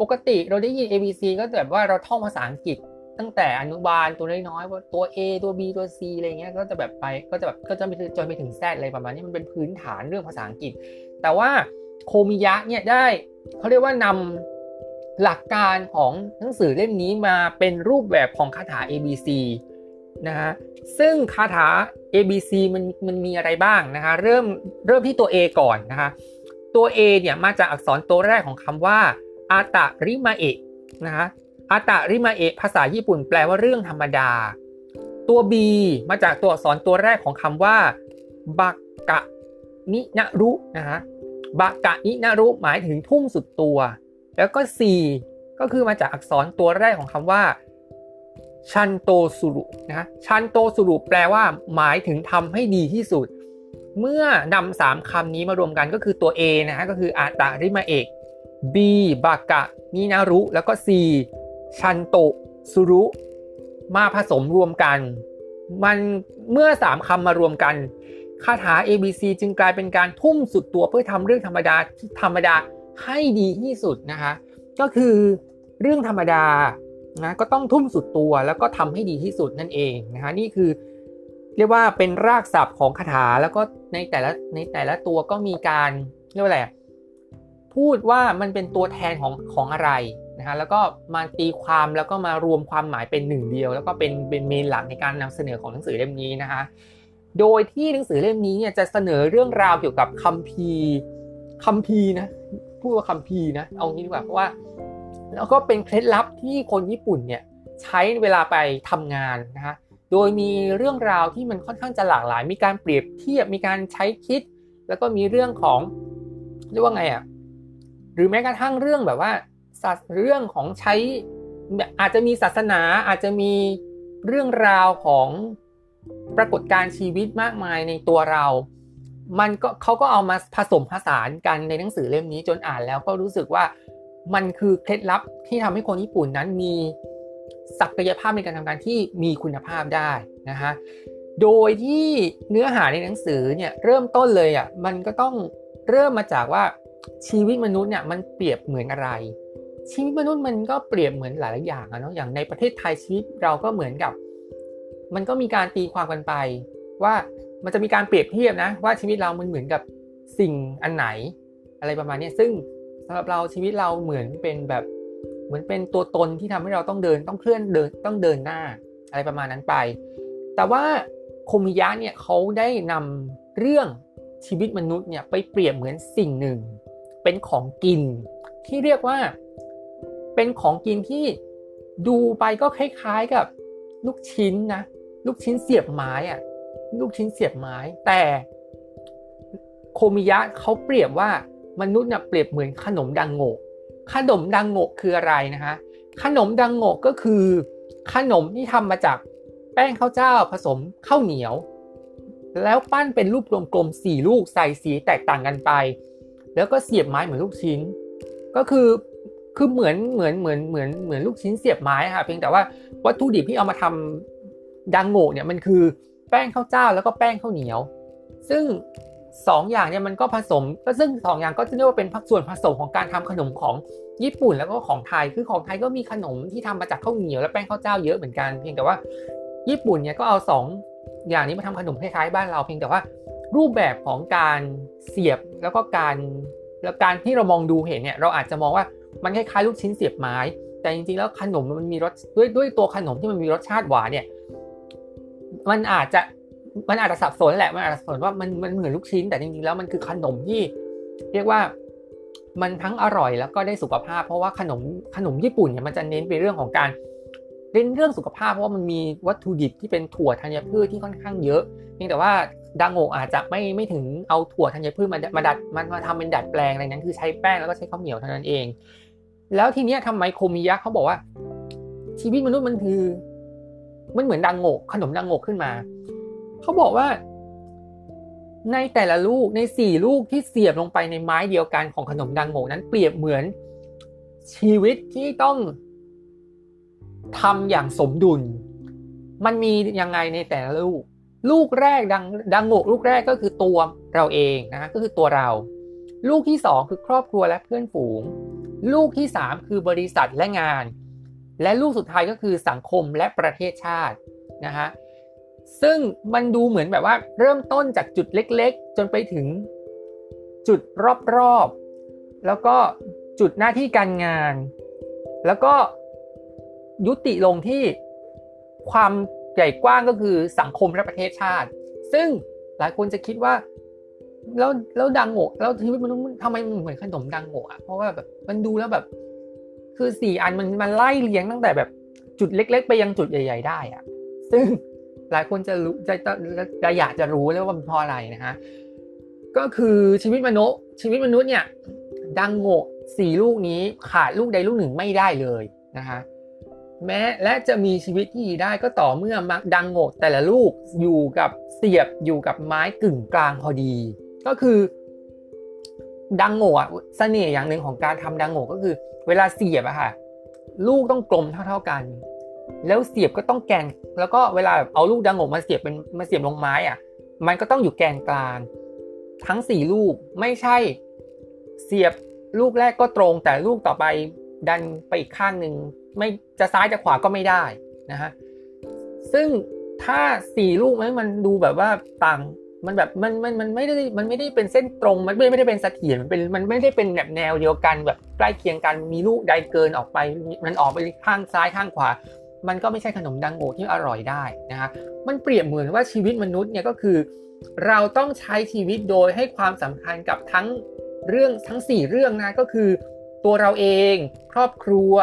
ปกติเราได้ยิน ABC ก็แบบว่าเราท่องภาษาอังกฤษตั้งแต่อนุบาลตัวน้อยๆว่าตัว A ตัว B ตัว C อะไรเงี้ยก็จะแบบไปก็จะแบบก็จะไปจนไปถึง Z อะไรประมาณนี้มันเป็นพื้นฐานเรื่องภาษาอังกฤษ แต่ว่า โคมิยะเนี่ยได้เขาเรียกว่านำหลักการของหนังสือเล่มนี้มาเป็นรูปแบบของคาถา ABC นะฮะซึ่งคาถา ABC มันมันมีอะไรบ้างนะคะเริ่มเริ่มที่ตัว A ก่อนนะคะตัว A เนี่ยมาจากอักษรตัวแรกของคำว่าอาตาริมาเอะนะคะอาตาริมาเอะภาษาญี่ปุ่นแปลว่าเรื่องธรรมดา ตัว B มาจากตัวอักษรตัวแรกของคำว่าบักกะนินารุนะฮะ บักกะนินารุหมายถึงทุ่มสุดตัว แล้วก็ C ก็คือมาจากอักษรตัวแรกของคำว่าชันโตสุรุนะชันโตสุรุแปลว่า หมายถึงทำให้ดีที่สุด เมื่อนำสามคำนี้มารวมกันก็คือตัว A นะฮะก็คืออาตาริมาเอก B บากะนินารุ แล้วก็ C ชันโตสุรุ มาผสมรวมกัน มันเมื่อสามคำมารวมกัน คาถา ABC จึงกลายเป็นการทุ่มสุดตัวเพื่อทำเรื่องธรรมดาที่ธรรมดาให้ดีที่สุดนะคะ ก็คือเรื่องธรรมดานะก็ต้องทุ่มสุดตัวแล้วก็ทำให้ดีที่สุดนั่นเองนะฮะนี่คือเรียกว่าเป็นรากศัพท์ของคาถาแล้วก็ในแต่ละในแต่ละตัวก็มีการเรียกว่าอะไรพูดว่ามันเป็นตัวแทนของของอะไรนะฮะแล้วก็มาตีความแล้วก็มารวมความหมายเป็นหนึ่งเดียว แล้วก็เป็นเป็นเมนหลักในการนำเสนอของหนังสือเล่มนี้นะคะ โดยที่หนังสือเล่มนี้เนี่ยจะเสนอเรื่องราวเกี่ยวกับคัมภีร์คัมภีร์นะพูดว่าคัมภีร์นะเอางี้ดีกว่าเพราะว่า แล้วก็เป็นเคล็ดลับที่คนญี่ปุ่นเนี่ยใช้เวลาไปทำงานนะฮะโดยมีเรื่องราวที่มันค่อนข้างจะหลากหลาย มีการเปรียบเทียบมีการใช้คิด แล้วก็มีเรื่องของเรียกว่าไงอะหรือแม้กระทั่งเรื่องแบบว่าสัตว์เรื่องของใช้อาจจะมีศาสนาอาจจะมีเรื่องราวของ ปรากฏการชีวิตมากมายในตัวเรา มันก็เขาก็เอามาผสมผสานกันในหนังสือเล่มนี้จนอ่านแล้วก็รู้สึกว่ามันคือเคล็ดลับที่ทำให้คนญี่ปุ่นนั้นมีศักยภาพในการทำงานที่มีคุณภาพได้นะฮะ โดยที่เนื้อหาในหนังสือเนี่ยเริ่มต้นเลยอะมันก็ต้องเริ่มมาจากว่าชีวิตมนุษย์เนี่ยมันเปรียบเหมือนอะไร ชีวิตมนุษย์มันก็เปรียบเหมือนหลายๆอย่างอะเนาะอย่างในประเทศไทยชีวิตเราก็เหมือนกับ มันก็มีการตีความกันไป ว่ามันจะมีการเปรียบเทียบนะ ว่าชีวิตเรามันเหมือนกับสิ่งอันไหน อะไรประมาณนี้ซึ่งสำหรับเราชีวิตเราเหมือนเป็นแบบเหมือนเป็นตัวตนที่ทำให้เราต้องเดินต้องเคลื่อนเดินต้องเดินหน้า อะไรประมาณนั้นไป แต่ว่าโคมิยะเนี่ยเขาได้นำเรื่องชีวิตมนุษย์เนี่ยไปเปรียบเหมือนสิ่งหนึ่ง เป็นของกิน ที่เรียกว่าเป็นของกินที่ดูไปก็คล้ายๆกับลูกชิ้นนะ ลูกชิ้นเสียบไม้อะลูกชิ้นเสียบไม้ แต่โคมิยะเขาเปรียบว่ามนุษย์เนี่ยเปรียบเหมือนขนมดังโงกขนมดังโงกคืออะไรนะคะ ขนมดังโงกก็คือ ขนมที่ทำมาจากแป้งข้าวเจ้าผสมข้าวเหนียว แล้วปั้นเป็นรูปกลมๆสี่ลูกใส่สีแตกต่างกันไป แล้วก็เสียบไม้เหมือนลูกชิ้น ก็คือคือเหมือนเหมือนเหมือนเหมือนเหมือนลูกชิ้นเสียบไม้ค่ะเพียงแต่ว่าวัตถุดิบที่เอามาทำ ดังโง่เนี่ยมันคือแป้งข้าวเจ้าแล้วก็แป้งข้าวเหนียว ซึ่งสองอย่างเนี่ยมันก็ผสมก็ซึ่งสองอย่างก็จะเรียกว่าเป็นส่วนผสมของการทำขนมของญี่ปุ่นแล้วก็ของไทยคือของไทยก็มีขนมที่ทำมาจากข้าวเหนียวและแป้งข้าวเจ้าเยอะเหมือนกัน เพียงแต่ว่าญี่ปุ่นเนี่ยก็เอาสองอย่างนี้มาทำขนมคล้ายๆบ้านเรา เพียงแต่ว่ารูปแบบของการเสียบแล้วก็การแล้วการที่เรามองดูเห็นเนี่ยเราอาจจะมองว่ามันคล้ายๆลูกชิ้นเสียบไม้ แต่จริงๆแล้วขนมมันมีรสด้วยด้วยตัวขนมที่มันมีรสชาติหวานเนี่ย มันอาจจะมันอาจจะสับสนแหละ มันอาจจะสับสนว่ามันมันเหมือนลูกชิ้น แต่จริงๆแล้วมันคือขนมที่ เรียกว่ามันทั้งอร่อยแล้วก็ได้สุขภาพ เพราะว่าขนมขนมญี่ปุ่นเนี่ยมันจะเน้นไปเรื่องของการเน้นเรื่องสุขภาพเพราะว่ามันมีวัตถุดิบที่เป็นถั่วธัญพืชที่ค่อนข้างเยอะเพียงแต่ว่าดังโงอาจจะไม่ไม่ถึงเอาถั่วธัญพืชมามาดัดมันมาทำเป็นดัดแปลงอะไรนั้น คือใช้แป้งแล้วก็ใช้ข้าวเหนียวเท่านั้นเอง แล้วทีเนี้ยทำไมโคมิยะเขาบอกว่า ชีวิตมนุษย์มันคือ มันเหมือนดังโงกขนมดังโงกขึ้นมา เขาบอกว่า ในแต่ละลูกในสี่ลูกที่เสียบลงไปในไม้เดียวกันของขนมดังโงกนั้นเปรียบเหมือนชีวิตที่ต้องทำอย่างสมดุล มันมียังไงในแต่ละลูก ลูกแรกดังดังโงกลูกแรกก็คือตัวเราเองนะก็คือตัวเรา ลูกที่สองคือครอบครัวและเพื่อนฝูง ลูกที่3คือบริษัทและงาน และลูกสุดท้ายก็คือสังคมและประเทศชาตินะฮะซึ่งมันดูเหมือนแบบว่าเริ่มต้นจากจุดเล็กๆ จนไปถึงจุดรอบๆ แล้วก็จุดหน้าที่การงาน แล้วก็ยุติลงที่ความใหญ่กว้างก็คือสังคมและประเทศชาติ ซึ่งหลายคนจะคิดว่าแล้วแล้วดังโง่แล้วชีวิตมันทำไมมันเหมือนขนมดังโง่อะเพราะว่าแบบมันดูแล้วแบบ คือสี่อันมันมันไล่เลี้ยงตั้งแต่แบบจุดเล็ก ๆ ไปยังจุดใหญ่ ๆ ได้อะซึ่งหลายคนจะรู้จะจะอยากจะรู้แล้วว่ามันเพราะอะไรนะฮะก็คือชีวิตมนุษย์ชีวิตมนุษย์เนี่ยดังโง่สี่ลูกนี้ขาดลูกใดลูกหนึ่งไม่ได้เลยนะคะแม้และจะมีชีวิตที่ดีได้ก็ต่อเมื่อมักดังโง่แต่ละลูกอยู่กับเสียบอยู่กับไม้กึ่งกลางพอดี ก็คือ ดังโง่อะเสน่ห์อย่างหนึ่งของการทำดังโง่ก็คือ เวลาเสียบอะค่ะ ลูกต้องกลมเท่าๆกัน แล้วเสียบก็ต้องแกนแล้วก็เวลาเอาลูกดังโง่มาเสียบเป็นมาเสียบลงไม้อะมันก็ต้องอยู่แกนกลาง ทั้งสี่ลูกไม่ใช่ เสียบลูกแรกก็ตรง แต่ลูกต่อไปดันไปอีกข้างหนึ่งไม่จะซ้ายจะขวาก็ไม่ได้นะฮะซึ่งถ้าสี่ลูกมันมันดูแบบว่าต่าง มันแบบมันมันมันไม่ได้มันไม่ได้เป็นเส้นตรง มันไม่ไม่ได้เป็นเสถียรมันเป็นมันไม่ได้เป็นแบบแนวเดียวกันแบบใกล้เคียงกันมีลูกใดเกินออกไป มันออกไปข้างซ้ายข้างขวา มันก็ไม่ใช่ขนมดังโงที่อร่อยได้นะคะมันเปรียบเหมือนว่าชีวิตมนุษย์เนี่ยก็คือ เราต้องใช้ชีวิตโดยให้ความสำคัญกับทั้งเรื่องทั้ง 4 เรื่องนะก็คือ ตัวเราเอง ครอบครัว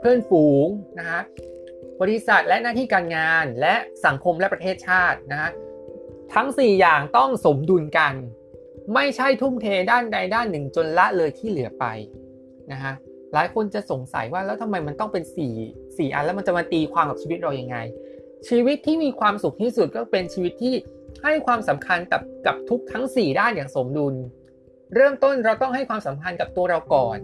เพื่อนฝูงนะคะบริษัทและหน้าที่การงานและสังคมและประเทศชาตินะคะ ทั้ง 4 อย่างต้องสมดุลกัน ไม่ใช่ทุ่มเทด้านใดด้านหนึ่งจนละเลยที่เหลือไปนะฮะหลายคนจะสงสัยว่าแล้วทำไมมันต้องเป็นสี่สี่อันแล้วมันจะมาตีความกับชีวิตเรายัางไง ชีวิตที่มีความสุขที่สุดก็เป็นชีวิตที่ให้ความสำคัญกับกับทุกทั้ง 4 ด้านอย่างสมดุล เริ่มต้นเราต้องให้ความสำคัญกับตัวเราก่อน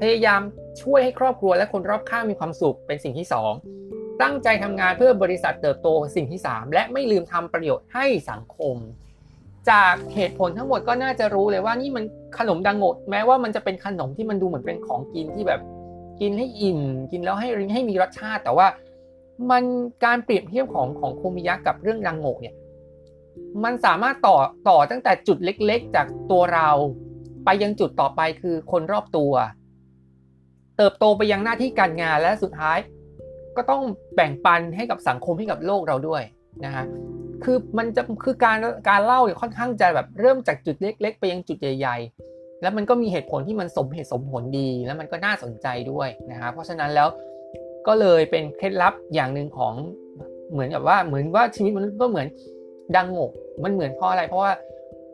พยายามช่วยให้ครอบครัวและคนรอบข้างมีความสุขเป็นสิ่งที่ 2 ตั้งใจทำงานเพื่อบริษัทเติบโตสิ่งที่ 3 และไม่ลืมทำประโยชน์ให้สังคม จากเหตุผลทั้งหมดก็น่าจะรู้เลยว่านี่มันขนมดังโงดแม้ว่ามันจะเป็นขนมที่มันดูเหมือนเป็นของกินที่แบบกินให้อิ่ม กินแล้วให้ให้มีรสชาติ แต่ว่ามันการเปรียบเทียบของของโคมิยะกับเรื่องดังโงเนี่ยมันสามารถต่อต่อตั้งแต่จุดเล็กๆ จากตัวเราไปยังจุดต่อไปคือคนรอบตัว เติบโตไปยังหน้าที่การงานและสุดท้าย ก็ต้องแบ่งปันให้กับสังคมให้กับโลกเราด้วยนะฮะคือมันจะคือการการเล่าเนี่ยค่อนข้างจะแบบเริ่มจากจุดเล็ก ๆ ไปยังจุดใหญ่ ๆ แล้วมันก็มีเหตุผลที่มันสมเหตุสมผลดีแล้วมันก็น่าสนใจด้วยนะฮะเพราะฉะนั้นแล้วก็เลยเป็นเคล็ดลับอย่างหนึ่งของเหมือนกับว่าเหมือนว่าชีวิตมันก็เหมือนดังโงกมันเหมือนเพราะอะไร เพราะว่า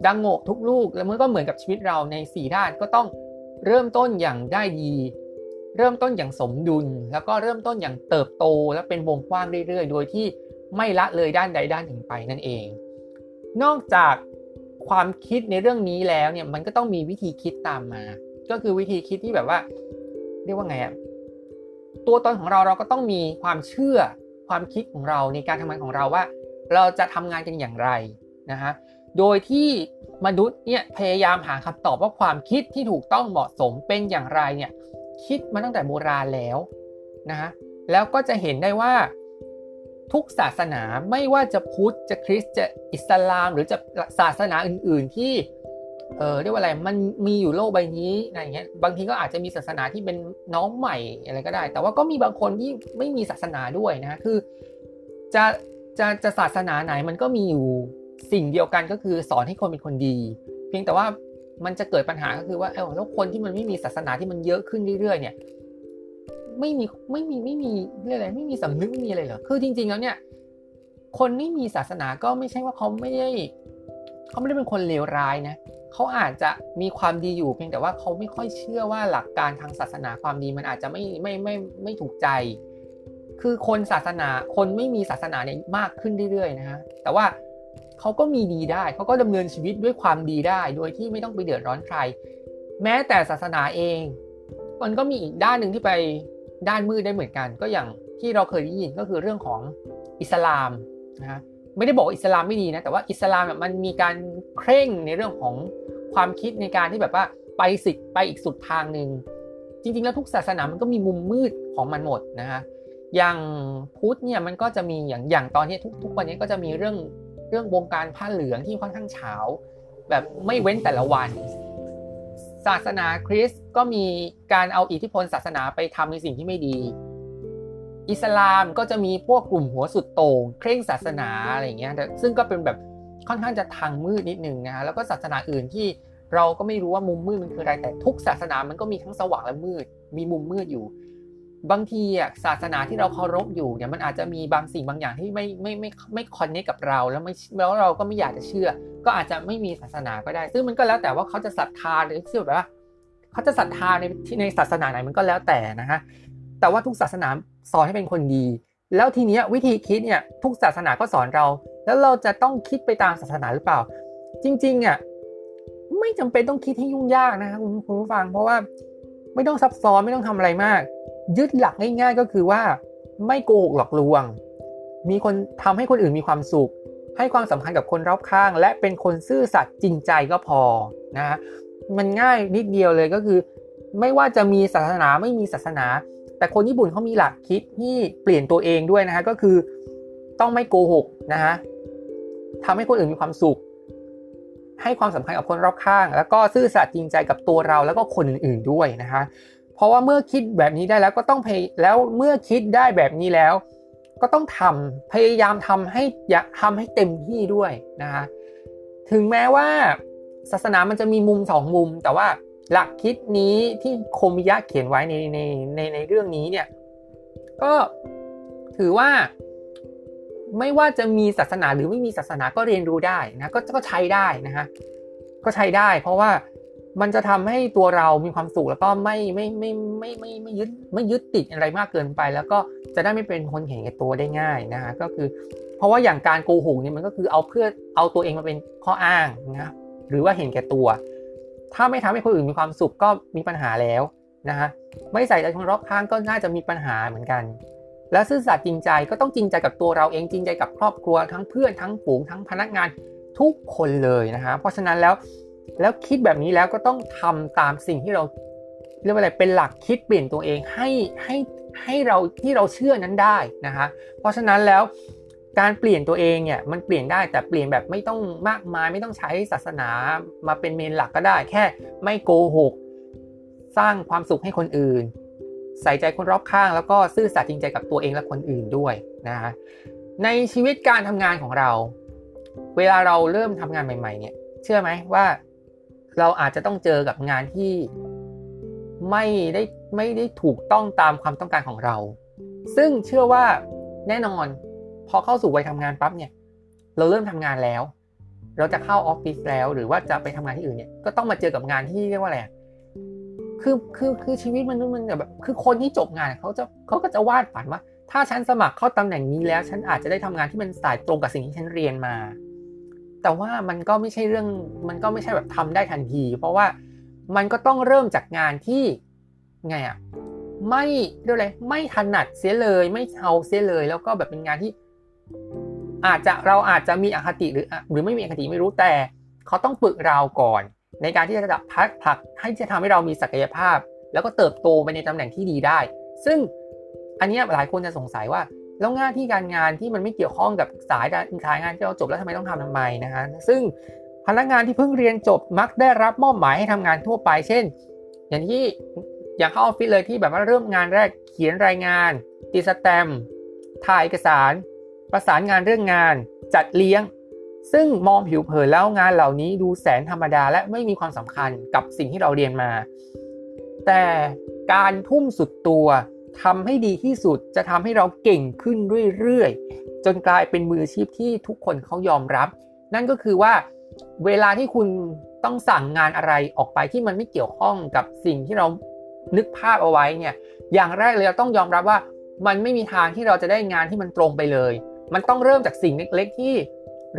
ดังโงกทุกลูกแล้วมันก็เหมือนกับชีวิตเราใน 4 ด้านก็ต้องเริ่มต้นอย่างได้ดี เริ่มต้นอย่างสมดุล แล้วก็เริ่มต้นอย่างเติบโตและเป็นวงกว้างเรื่อยๆ โดยที่ไม่ละเลยด้านใดด้านหนึ่งไปนั่นเอง นอกจากความคิดในเรื่องนี้แล้วเนี่ยมันก็ต้องมีวิธีคิดตามมา ก็คือวิธีคิดที่แบบว่า เรียกว่าไงอะตัวตนของเราเราก็ต้องมีความเชื่อความคิดของเราในการทำงานของเราว่า เราจะทำงานกันอย่างไรนะฮะโดยที่มนุษย์เนี่ยพยายามหาคำตอบว่าความคิดที่ถูกต้องเหมาะสมเป็นอย่างไรเนี่ย คิดมาตั้งแต่โบราณแล้วนะฮะแล้วก็จะเห็นได้ว่าทุกศาสนาไม่ว่าจะพุทธจะคริสต์จะอิสลาม หรือจะศาสนาอื่น ๆที่เออเรียกว่าอะไรมันมีอยู่โลกใบนี้อะไรเงี้ยบางทีก็อาจจะมีศาสนาที่เป็นน้องใหม่อะไรก็ได้ แต่ว่าก็มีบางคนที่ไม่มีศาสนาด้วยนะคือจะจะจะศาสนาไหนมันก็มีอยู่สิ่งเดียวกันก็คือสอนให้คนเป็นคนดี เพียงแต่ว่า มันจะเกิดปัญหาก็คือว่าเออแล้วคนที่มันไม่มีศาสนาที่มันเยอะขึ้นเรื่อยๆ เนี่ย ไม่มีไม่มีไม่มีเรื่องอะไรไม่มีสำนึกไม่มีอะไรเหรอคือจริง ๆ แล้วเนี่ย คนไม่มีศาสนาก็ไม่ใช่ว่าเขาไม่ได้เขาไม่ได้เป็นคนเลวร้ายนะเขาอาจจะมีความดีอยู่เพียงแต่ว่าเขาไม่ค่อยเชื่อว่าหลักการทางศาสนาความดีมันอาจจะไม่ไม่ไม่ไม่ถูกใจ คือคนศาสนาคนไม่มีศาสนาเนี่ยมากขึ้นเรื่อยๆนะฮะแต่ว่า เขาก็มีดีได้ เขาก็ดำเนินชีวิตด้วยความดีได้ โดยที่ไม่ต้องไปเดือดร้อนใคร แม้แต่ศาสนาเอง มันก็มีอีกด้านหนึ่งที่ไปด้านมืดได้เหมือนกัน ก็อย่างที่เราเคยได้ยินก็คือเรื่องของอิสลามนะฮะไม่ได้บอกอิสลามไม่ดีนะ แต่ว่าอิสลามมันมีการเคร่งในเรื่องของความคิดในการที่แบบว่าไปสิไปอีกสุดทางหนึ่งจริงๆ แล้วทุกศาสนามันก็มีมุมมืดของมันหมดนะฮะอย่างพุทธเนี่ยมันก็จะมีอย่างอย่างตอนนี้ทุกทุกวันนี้ก็จะมีเรื่อง เรื่องวงการผ้าเหลืองที่ค่อนข้างเฉาแบบไม่เว้นแต่ละวัน ศาสนาคริสต์ก็มีการเอาอิทธิพลศาสนาไปทำในสิ่งที่ไม่ดี อิสลามก็จะมีพวกกลุ่มหัวสุดโต่งเคร่งศาสนาอะไรอย่างเงี้ยซึ่งก็เป็นแบบค่อนข้างจะทางมืดนิดนึงนะฮะแล้วก็ศาสนาอื่นที่เราก็ไม่รู้ว่ามุมมืดมันคืออะไรแต่ทุกศาสนามันก็มีทั้งสว่างและมืด มีมุมมืดอยู่ บางทีอะศาสนาที่เราเคารพอยู่เนี่ยมันอาจจะมีบางสิ่งบางอย่างที่ไม่ไม่ไม่ไม่คอนเนคกับเราแล้วไม่แล้วเราก็ไม่อยากจะเชื่อ ก็อาจจะไม่มีศาสนาก็ได้ ซึ่งมันก็แล้วแต่ว่าเขาจะศรัทธาหรือเชื่อแบบว่าเขาจะศรัทธาในที่ในศาสนาไหนมันก็แล้วแต่นะฮะแต่ว่าทุกศาสนาสอนให้เป็นคนดี แล้วทีเนี้ยวิธีคิดเนี่ยทุกศาสนาก็สอนเรา แล้วเราจะต้องคิดไปตามศาสนาหรือเปล่า จริงๆอะไม่จำเป็นต้องคิดให้ยุ่งยากนะครับคุณผู้ฟัง เพราะว่าไม่ต้องซับซ้อนไม่ต้องทำอะไรมาก ยึดหลักง่าย ๆ ก็คือว่าไม่โกหกหลอกลวง มีคนทำให้คนอื่นมีความสุข ให้ความสำคัญกับคนรอบข้าง และเป็นคนซื่อสัตย์จริงใจก็พอนะฮะมันง่ายนิดเดียวเลยก็คือ ไม่ว่าจะมีศาสนาไม่มีศาสนา แต่คนญี่ปุ่นเขามีหลักคิดที่เปลี่ยนตัวเองด้วยนะฮะก็คือต้องไม่โกหกนะฮะทำให้คนอื่นมีความสุข ให้ความสำคัญกับคนรอบข้าง แล้วก็ซื่อสัตย์จริงใจกับตัวเราแล้วก็คนอื่นๆด้วยนะคะ ราะว่าเมื่อคิดแบบนี้ได้แล้วก็ต้องพยแล้วเมื่อคิดได้แบบนี้แล้ว ก็ต้องทำพยายามทำให้อยากทำให้เต็มที่ด้วยนะคะถึงแม้ว่าศาสนามันจะมีมุมสองมุม แต่ว่าหลักคิดนี้ที่โคมิยะเขียนไว้ในในในในเรื่องนี้เนี่ยก็ถือว่าไม่ว่าจะมีศาสนาหรือไม่มีศาสนาก็เรียนรู้ได้นะก็ก็ใช้ได้นะฮะก็ใช้ได้ เพราะว่า มันจะทำให้ตัวเรามีความสุขแล้วก็ไม่ไม่ไม่ไม่ไม่ไม่ยึดไม่ยึดติดอะไรมากเกินไป แล้วก็จะได้ไม่เป็นคนเห็นแก่ตัวได้ง่ายนะฮะก็คือเพราะว่าอย่างการโกหกเนี่ยมันก็คือเอาเพื่อเอาตัวเองมาเป็นข้ออ้างนะหรือว่าเห็นแก่ตัว ถ้าไม่ทำให้คนอื่นมีความสุขก็มีปัญหาแล้วนะฮะไม่ใส่ใจคนรอบข้างก็น่าจะมีปัญหาเหมือนกัน และซื่อสัตย์จริงใจก็ต้องจริงใจกับตัวเราเองจริงใจกับครอบครัวทั้งเพื่อนทั้งฝูงทั้งพนักงานทุกคนเลยนะฮะเพราะฉะนั้นแล้ว แล้วคิดแบบนี้แล้วก็ต้องทำตามสิ่งที่เราเรียกว่าอะไรเป็นหลักคิดเปลี่ยนตัวเองให้ให้ให้เราที่เราเชื่อนั้นได้นะฮะเพราะฉะนั้นแล้วการเปลี่ยนตัวเองเนี่ยมันเปลี่ยนได้แต่เปลี่ยนแบบไม่ต้องมากมาย ไม่ต้องใช้ศาสนามาเป็นเมนหลักก็ได้ แค่ไม่โกหก สร้างความสุขให้คนอื่น ใส่ใจคนรอบข้าง แล้วก็ซื่อสัตย์จริงใจกับตัวเองและคนอื่นด้วยนะฮะในชีวิตการทำงานของเรา เวลาเราเริ่มทำงานใหม่ ๆ เนี่ย เชื่อไหมว่า เราอาจจะต้องเจอกับงานที่ไม่ได้ไม่ได้ถูกต้องตามความต้องการของเรา ซึ่งเชื่อว่าแน่นอน พอเข้าสู่วัยทำงานปั๊บเนี่ย เราเริ่มทำงานแล้ว เราจะเข้าออฟฟิศแล้ว หรือว่าจะไปทำงานที่อื่นเนี่ยก็ต้องมาเจอกับงานที่เรียกว่าอะไรคือคือคือชีวิตมันมันแบบคือคนที่จบงานเขาจะเขาก็จะวาดฝันว่า ถ้าฉันสมัครเข้าตำแหน่งนี้แล้ว ฉันอาจจะได้ทำงานที่มันสายตรงกับสิ่งที่ฉันเรียนมา แต่ว่ามันก็ไม่ใช่เรื่องมันก็ไม่ใช่แบบทำได้ทันที เพราะว่ามันก็ต้องเริ่มจากงานที่ไงอะไม่เรียกอะไรไม่ถนัดเสียเลย ไม่เอาเสียเลย แล้วก็แบบเป็นงานที่ อาจจะเราอาจจะมีอคติหรือหรือไม่มีอคติไม่รู้แต่เขาต้องฝึกเราก่อน ในการที่จะดับพักผักให้จะทำให้เรามีศักยภาพ แล้วก็เติบโตไปในตำแหน่งที่ดีได้ ซึ่งอันนี้หลายคนจะสงสัยว่า แล้วงานที่การงานที่มันไม่เกี่ยวข้องกับสายสายงานที่เราจบแล้วทำไมต้องทำทำไมนะฮะซึ่งพนักงานที่เพิ่งเรียนจบมักได้รับมอบหมายให้ทำงานทั่วไป เช่น อย่างที่อย่างเข้าออฟฟิศเลยที่แบบว่าเริ่มงานแรกเขียนรายงานตีสแตมถ่ายเอกสาร ประสานงานเรื่องงาน จัดเลี้ยง ซึ่งมองผิวเผินแล้วงานเหล่านี้ดูแสนธรรมดาและไม่มีความสำคัญกับสิ่งที่เราเรียนมา แต่การทุ่มสุดตัว ทำให้ดีที่สุดจะทำให้เราเก่งขึ้นเรื่อยๆ จนกลายเป็นมืออาชีพที่ทุกคนเขายอมรับ นั่นก็คือว่าเวลาที่คุณต้องสั่งงานอะไรออกไปที่มันไม่เกี่ยวข้องกับสิ่งที่เรานึกภาพเอาไว้เนี่ย อย่างแรกเลยเราต้องยอมรับว่ามันไม่มีทางที่เราจะได้งานที่มันตรงไปเลย มันต้องเริ่มจากสิ่งเล็กๆ ที่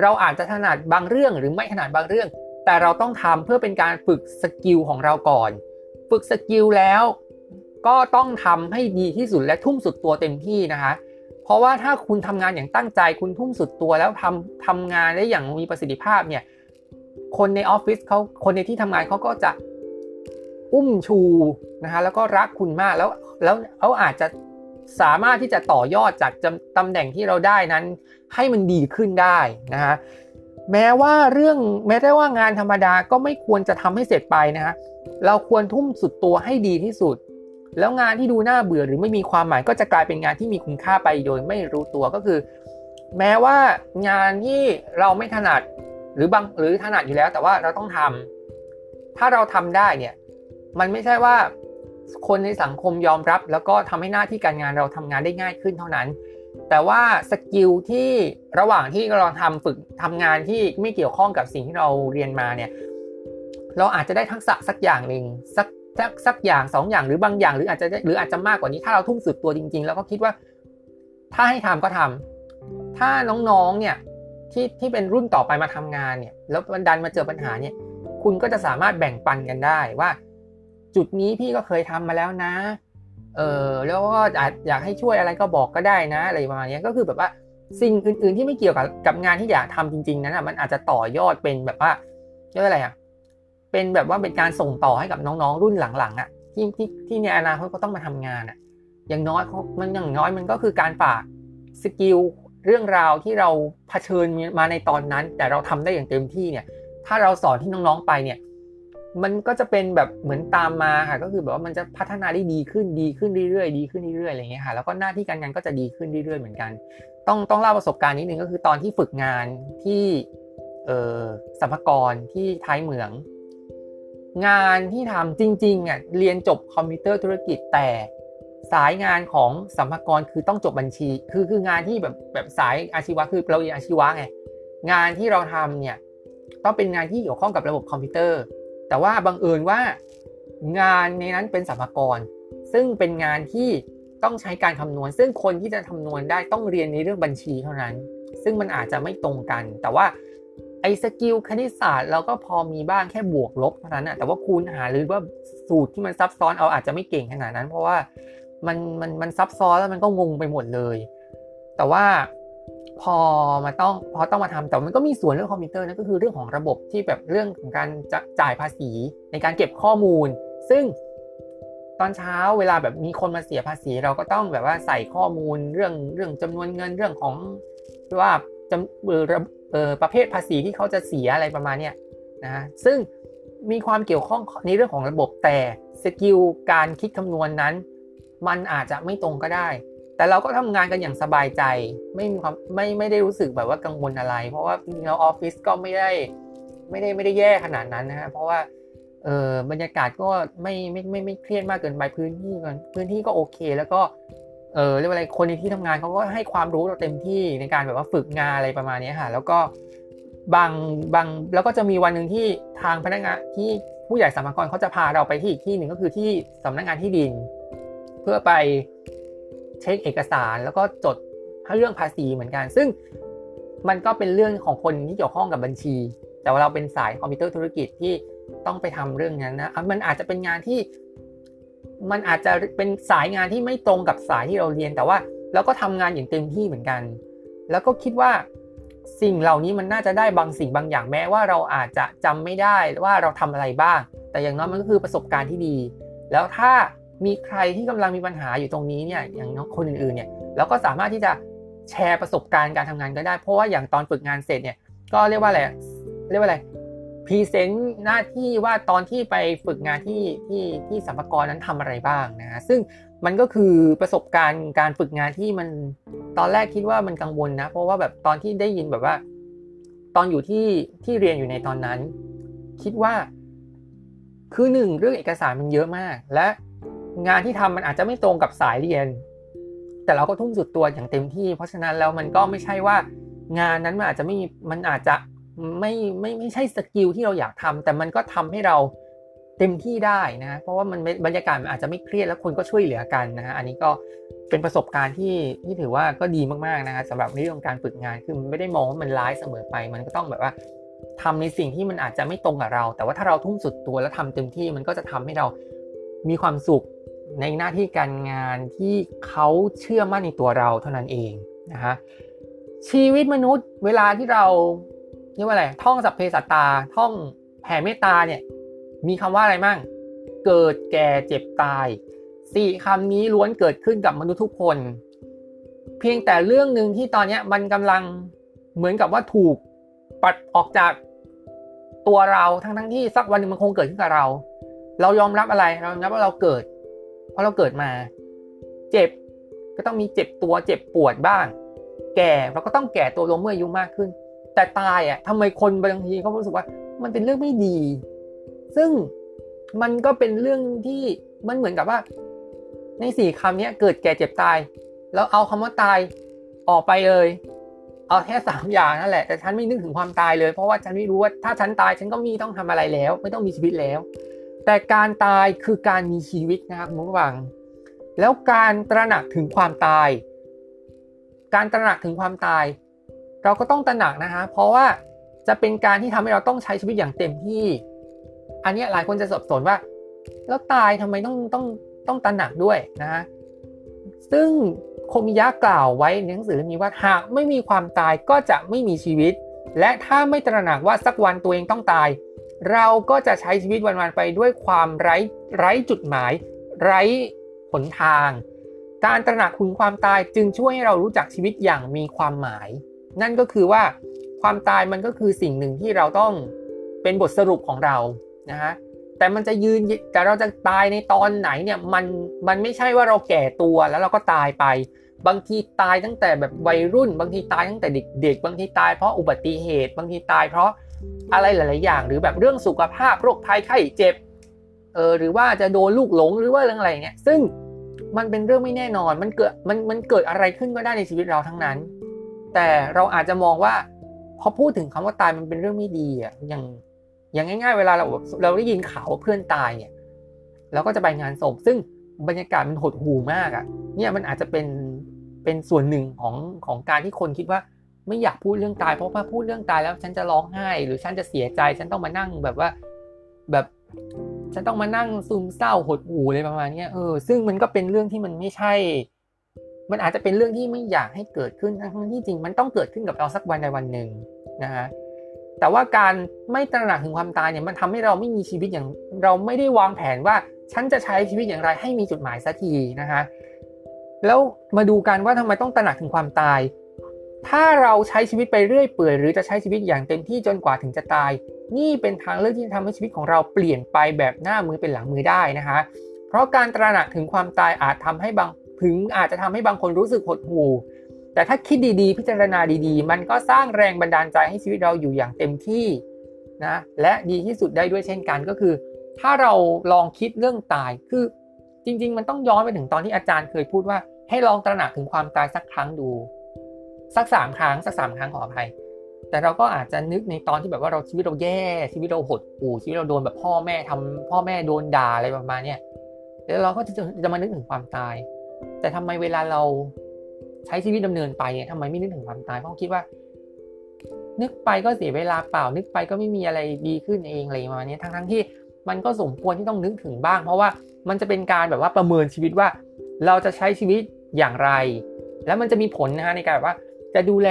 เราอาจจะถนัดบางเรื่องหรือไม่ถนัดบางเรื่อง แต่เราต้องทำเพื่อเป็นการฝึก skill ของเราก่อน ฝึก skill แล้ว ก็ต้องทำให้ดีที่สุดและทุ่มสุดตัวเต็มที่นะคะ เพราะว่าถ้าคุณทำงานอย่างตั้งใจคุณทุ่มสุดตัวแล้วทำทำงานได้อย่างมีประสิทธิภาพเนี่ยคนในออฟฟิศเขาคนในที่ทำงานเขาก็จะอุ้มชูนะคะแล้วก็รักคุณมากแล้วแล้วเขาอาจจะสามารถที่จะต่อยอดจากตำแหน่งที่เราได้นั้น ให้มันดีขึ้นได้นะคะแม้ว่าเรื่องแม้แต่ว่างานธรรมดาก็ไม่ควรจะทำให้เสร็จไปนะคะเราควรทุ่มสุดตัวให้ดีที่สุด แล้วงานที่ดูน่าเบื่อหรือไม่มีความหมายก็จะกลายเป็นงานที่มีคุณค่าไปโดยไม่รู้ตัวก็คือ แม้ว่างานที่เราไม่ถนัดหรือบางหรือถนัดอยู่แล้ว แต่ว่าเราต้องทำถ้าเราทำได้เนี่ยมันไม่ใช่ว่าคนในสังคมยอมรับ แล้วก็ทำให้หน้าที่การงานเราทำงานได้ง่ายขึ้นเท่านั้น แต่ว่าสกิลที่ระหว่างที่เราทำฝึกทำงานที่ไม่เกี่ยวข้องกับสิ่งที่เราเรียนมาเนี่ยเราอาจจะได้ทักษะสักอย่างหนึ่งสัก สักสักอย่าง2ออย่างหรือบางอย่างหรืออาจจะหรืออาจจะมากกว่านี้ถ้าเราทุ่มสุดตัวจริง ๆ แล้วก็คิดว่า ถ้าให้ทำก็ทำถ้าน้องๆเนี่ยที่ที่เป็นรุ่นต่อไปมาทำงานเนี่ยแล้วมันดันมาเจอปัญหาเนี่ย คุณก็จะสามารถแบ่งปันกันได้ว่า จุดนี้พี่ก็เคยทำมาแล้วนะเออแล้วก็อาจอยากให้ช่วยอะไรก็บอกก็ได้นะอะไรประมาณนี้ก็คือแบบว่าสิ่งอื่น ๆ ที่ไม่เกี่ยวกับกับงานที่อยากทำจริง ๆ นั้นอะมันอาจจะต่อยอดเป็นแบบว่าเรียกอะไรอะ เป็นแบบว่าเป็นการส่งต่อให้กับน้องๆรุ่นหลังๆอะที่ที่ที่ในอนาคตก็ต้องมาทำงานอะ อย่างน้อยมันอย่างน้อยมันก็คือการฝากสกิลเรื่องราวที่เราเผชิญมาในตอนนั้น แต่เราทำได้อย่างเต็มที่เนี่ย ถ้าเราสอนที่น้องๆไปเนี่ย มันก็จะเป็นแบบเหมือนตามมาค่ะก็คือแบบว่ามันจะพัฒนาได้ดีขึ้นดีขึ้นเรื่อยๆดีขึ้นเรื่อยๆอะไรเงี้ยค่ะแล้วก็หน้าที่การงานก็จะดีขึ้นเรื่อยๆเหมือนกัน ต้องต้องเล่าประสบการณ์นิดนึงก็คือตอนที่ฝึกงานที่เออสัมภาระที่ท้ายเหมือง งานที่ทำจริงๆอะเรียนจบคอมพิวเตอร์ธุรกิจแต่สายงานของสัมภารคือต้องจบบัญชี คือคืองานที่แบบแบบสายอาชีวะคือเราเรียนอาชีวะไงงานที่เราทำเนี่ยต้องเป็นงานที่เกี่ยวข้องกับระบบคอมพิวเตอร์ แต่ว่าบังเอิญว่างานในนั้นเป็นสรรพากร ซึ่งเป็นงานที่ต้องใช้การคำนวณ ซึ่งคนที่จะคำนวณได้ต้องเรียนในเรื่องบัญชีเท่านั้น ซึ่งมันอาจจะไม่ตรงกัน แต่ว่า ไอ้ skill คณิตศาสตร์เราก็พอมีบ้างแค่บวกลบเท่านั้นนะแต่ว่าคูณหารหรือว่าสูตรที่มันซับซ้อนเอาอาจจะไม่เก่งขนาดนั้น เพราะว่ามันมันมันซับซ้อนแล้วมันก็งงไปหมดเลย แต่ว่าพอมาต้องพอต้องมาทำแต่มันก็มีส่วนเรื่องคอมพิวเตอร์นั่นก็คือเรื่องของระบบที่แบบเรื่องของการจะจ่ายภาษีในการเก็บข้อมูล ซึ่งตอนเช้าเวลาแบบมีคนมาเสียภาษี เราก็ต้องแบบว่าใส่ข้อมูลเรื่องเรื่องจำนวนเงินเรื่องของว่าจำเออเอประเภทภาษีที่เขาจะเสียอะไรประมาณเนี้ยนะซึ่งมีความเกี่ยวข้องในเรื่องของระบบแต่ skill การคิดคำนวณนนั้น มันอาจจะไม่ตรงก็ได้ แต่เราก็ทำงานกันอย่างสบายใจ ไม่มีความไม่ไม่ได้รู้สึกแบบว่ากังวลอะไร เพราะว่าจริงๆแล้วออฟฟิศก็ไม่ได้ไม่ได้ไม่ได้แย่ขนาดนั้นนะฮะเพราะว่าเออบรรยากาศก็ไม่ไม่ไม่ไม่เครียดมากเกินไปพื้นที่กันพื้นที่ก็โอเค แล้วก็ เออเรียกว่าอะไรคนในที่ทำงานเขาก็ให้ความรู้เราเต็มที่ในการแบบว่าฝึกงานอะไรประมาณนี้ค่ะ แล้วก็บางบางแล้วก็จะมีวันหนึ่งที่ทางพนักงานที่ผู้ใหญ่สามกรเขาจะพาเราไปที่อีกที่หนึ่งก็คือที่สำนักงานที่ดิน เพื่อไปเช็คเอกสารแล้วก็จดเรื่องภาษีเหมือนกัน ซึ่งมันก็เป็นเรื่องของคนที่เกี่ยวข้องกับบัญชี แต่ว่าเราเป็นสายคอมพิวเตอร์ธุรกิจที่ต้องไปทำเรื่องนั้นนะมันอาจจะเป็นงานที่ มันอาจจะเป็นสายงานที่ไม่ตรงกับสายที่เราเรียนแต่ว่าเราก็ทำงานอย่างเต็มที่เหมือนกัน แล้วก็คิดว่าสิ่งเหล่านี้มันน่าจะได้บางสิ่งบางอย่างแม้ว่าเราอาจจะจำไม่ได้ว่าเราทำอะไรบ้าง แต่อย่างน้อยมันก็คือประสบการณ์ที่ดี แล้วถ้ามีใครที่กำลังมีปัญหาอยู่ตรงนี้เนี่ยอย่างน้องคนอื่นๆเนี่ยเราก็สามารถที่จะแชร์ประสบการณ์การทำงานก็ได้ เพราะว่าอย่างตอนฝึกงานเสร็จเนี่ยก็เรียกว่าอะไรเรียกว่าอะไร พรีเซนต์หน้าที่ว่าตอนที่ไปฝึกงานที่ที่ที่สัมภาระนั้นทำอะไรบ้างนะซึ่งมันก็คือประสบการณ์การฝึกงานที่มันตอนแรกคิดว่ามันกังวลนะ เพราะว่าแบบตอนที่ได้ยินแบบว่า ตอนอยู่ที่ที่เรียนอยู่ในตอนนั้น คิดว่า คือหนึ่งเรื่องเอกสารมันเยอะมาก และงานที่ทำมันอาจจะไม่ตรงกับสายเรียน แต่เราก็ทุ่มสุดตัวอย่างเต็มที่ เพราะฉะนั้นแล้วมันก็ไม่ใช่ว่างานนั้นมันอาจจะไม่มันอาจจะ ไม่ไม่ไม่ใช่สกิลที่เราอยากทำแต่มันก็ทำให้เราเต็มที่ได้นะเพราะว่ามันบรรยากาศมันอาจจะไม่เครียดแล้วคนก็ช่วยเหลือกันนะฮะอันนี้ก็เป็นประสบการณ์ที่ที่ถือว่าก็ดีมากๆนะฮะสำหรับเรื่องการฝึกงานคือมันไม่ได้มองว่ามันร้ายเสมอไป มันก็ต้องแบบว่าทำในสิ่งที่มันอาจจะไม่ตรงกับเรา แต่ว่าถ้าเราทุ่มสุดตัวแล้วทำเต็มที่มันก็จะทำให้เรามีความสุขในหน้าที่การงานที่เขาเชื่อมั่นในตัวเราเท่านั้นเองนะฮะชีวิตมนุษย์เวลาที่เรา เรียกว่าอะไรท่องสัพเพสัตตา ท่องแผ่เมตตาเนี่ย มีคำว่าอะไรมั่ง เกิดแก่เจ็บตายสี่คำนี้ล้วนเกิดขึ้นกับมนุษย์ทุกคน เพียงแต่เรื่องหนึ่งที่ตอนนี้มันกำลังเหมือนกับว่าถูกปัดออกจากตัวเราทั้งทั้งที่สักวันหนึ่งมันคงเกิดขึ้นกับเรา เรายอมรับอะไรเรายอมรับว่าเราเกิด เพราะเราเกิดมา เจ็บก็ต้องมีเจ็บตัวเจ็บปวดบ้าง แก่เราก็ต้องแก่ตัวลงเมื่ออายุมากขึ้น แต่ตายอะทำไมคนบางทีเขารู้สึกว่า มันเป็นเรื่องไม่ดี ซึ่งมันก็เป็นเรื่องที่มันเหมือนกับว่า ในสี่คำนี้เกิดแก่เจ็บตาย แล้วเอาคำว่าตายออกไปเลย เอาแค่สามอย่างนั่นแหละ แต่ฉันไม่นึกถึงความตายเลย เพราะว่าฉันไม่รู้ว่าถ้าฉันตายฉันก็มีต้องทำอะไรแล้ว ไม่ต้องมีชีวิตแล้ว แต่การตายคือการมีชีวิตนะครับคุณผู้ฟังแล้วการตระหนักถึงความตาย การตระหนักถึงความตาย เราก็ต้องตระหนักนะฮะเพราะว่าจะเป็นการที่ทำให้เราต้องใช้ชีวิตอย่างเต็มที่ อันนี้หลายคนจะสับสนว่า แล้วตายทำไมต้องต้องต้องตระหนักด้วยนะฮะซึ่งโคมิยะกล่าวไว้ในหนังสือเล่มนี้ว่าหากไม่มีความตายก็จะไม่มีชีวิต และถ้าไม่ตระหนักว่าสักวันตัวเองต้องตาย เราก็จะใช้ชีวิตวันๆไปด้วยความไร้ไร้จุดหมาย ไร้หนทาง การตระหนักถึงความตายจึงช่วยให้เรารู้จักชีวิตอย่างมีความหมาย นั่นก็คือว่าความตายมันก็คือสิ่งหนึ่งที่เราต้องเป็นบทสรุปของเรานะฮะแต่มันจะยืนแต่เราจะตายในตอนไหนเนี่ยมันมันไม่ใช่ว่าเราแก่ตัวแล้วเราก็ตายไป บางทีตายตั้งแต่แบบวัยรุ่น บางทีตายตั้งแต่เด็กๆบางทีตายเพราะอุบัติเหตุ บางทีตายเพราะอะไรหลาย ๆ อย่าง หรือแบบเรื่องสุขภาพโรคภัยไข้เจ็บเออหรือว่าจะโดนลูกหลงหรือว่าเรื่องอะไรเนี่ยซึ่งมันเป็นเรื่องไม่แน่นอนมันเกิดมันมันเกิดอะไรขึ้นก็ได้ในชีวิตเราทั้งนั้น แต่เราอาจจะมองว่าพอพูดถึงคำว่าตายมันเป็นเรื่องไม่ดีอะอย่างอย่างง่าย ๆ เวลาเราเราได้ยินข่าวว่าเพื่อนตายเนี่ยเราก็จะไปงานศพซึ่งบรรยากาศมันหดหู่มากอะเนี่ยมันอาจจะเป็นเป็นส่วนหนึ่งของของการที่คนคิดว่าไม่อยากพูดเรื่องตายเพราะว่าพูดเรื่องตายแล้วฉันจะร้องไห้ หรือฉันจะเสียใจ ฉันต้องมานั่งแบบว่าแบบฉันต้องมานั่งซึมเศร้าหดหู่อะไรประมาณนี้เออซึ่งมันก็เป็นเรื่องที่มันไม่ใช่ มันอาจจะเป็นเรื่องที่ไม่อยากให้เกิดขึ้นทั้งที่จริง มันต้องเกิดขึ้นกับเราสักวันใดวันหนึ่งนะฮะแต่ว่าการไม่ตระหนักถึงความตายเนี่ยมันทำให้เราไม่มีชีวิตอย่างเราไม่ได้วางแผนว่าฉันจะใช้ชีวิตอย่างไรให้มีจุดหมายสักทีนะคะแล้วมาดูกันว่าทำไมต้องตระหนักถึงความตาย ถ้าเราใช้ชีวิตไปเรื่อยเปื่อยหรือจะใช้ชีวิตอย่างเต็มที่จนกว่าถึงจะตาย นี่เป็นทางเลือกที่จะทำให้ชีวิตของเราเปลี่ยนไปแบบหน้ามือเป็นหลังมือได้นะคะเพราะการตระหนักถึงความตายอาจทำให้บาง ถึงอาจจะทำให้บางคนรู้สึกหดหู่แต่ถ้าคิดดีๆ พิจารณาดีๆ มันก็สร้างแรงบันดาลใจให้ชีวิตเราอยู่อย่างเต็มที่นะและดีที่สุดได้ด้วยเช่นกันก็คือ ถ้าเราลองคิดเรื่องตายคือจริง ๆ มันต้องย้อนไปถึงตอนที่อาจารย์เคยพูดว่า ให้ลองตระหนักถึงความตายสักครั้งดู สักสามครั้งสักสามครั้งขออภัยแต่เราก็อาจจะนึกในตอนที่แบบว่าเราชีวิตเราแย่ชีวิตเราหดหู่ชีวิตเราโดนแบบพ่อแม่ทำพ่อแม่โดนด่าอะไรประมาณเนี้ยแล้วเราก็จะจะมานึกถึงความตาย แต่ทำไมเวลาเราใช้ชีวิตดำเนินไปเนี่ยทำไมไม่นึกถึงความตายเพราะคิดว่า นึกไปก็เสียเวลาเปล่า นึกไปก็ไม่มีอะไรดีขึ้นเองอะไรประมาณนี้ทั้งทั้งที่มันก็สมควรที่ต้องนึกถึงบ้าง เพราะว่ามันจะเป็นการแบบว่าประเมินชีวิตว่า เราจะใช้ชีวิตอย่างไร แล้วมันจะมีผลนะฮะในการแบบว่า จะดูแล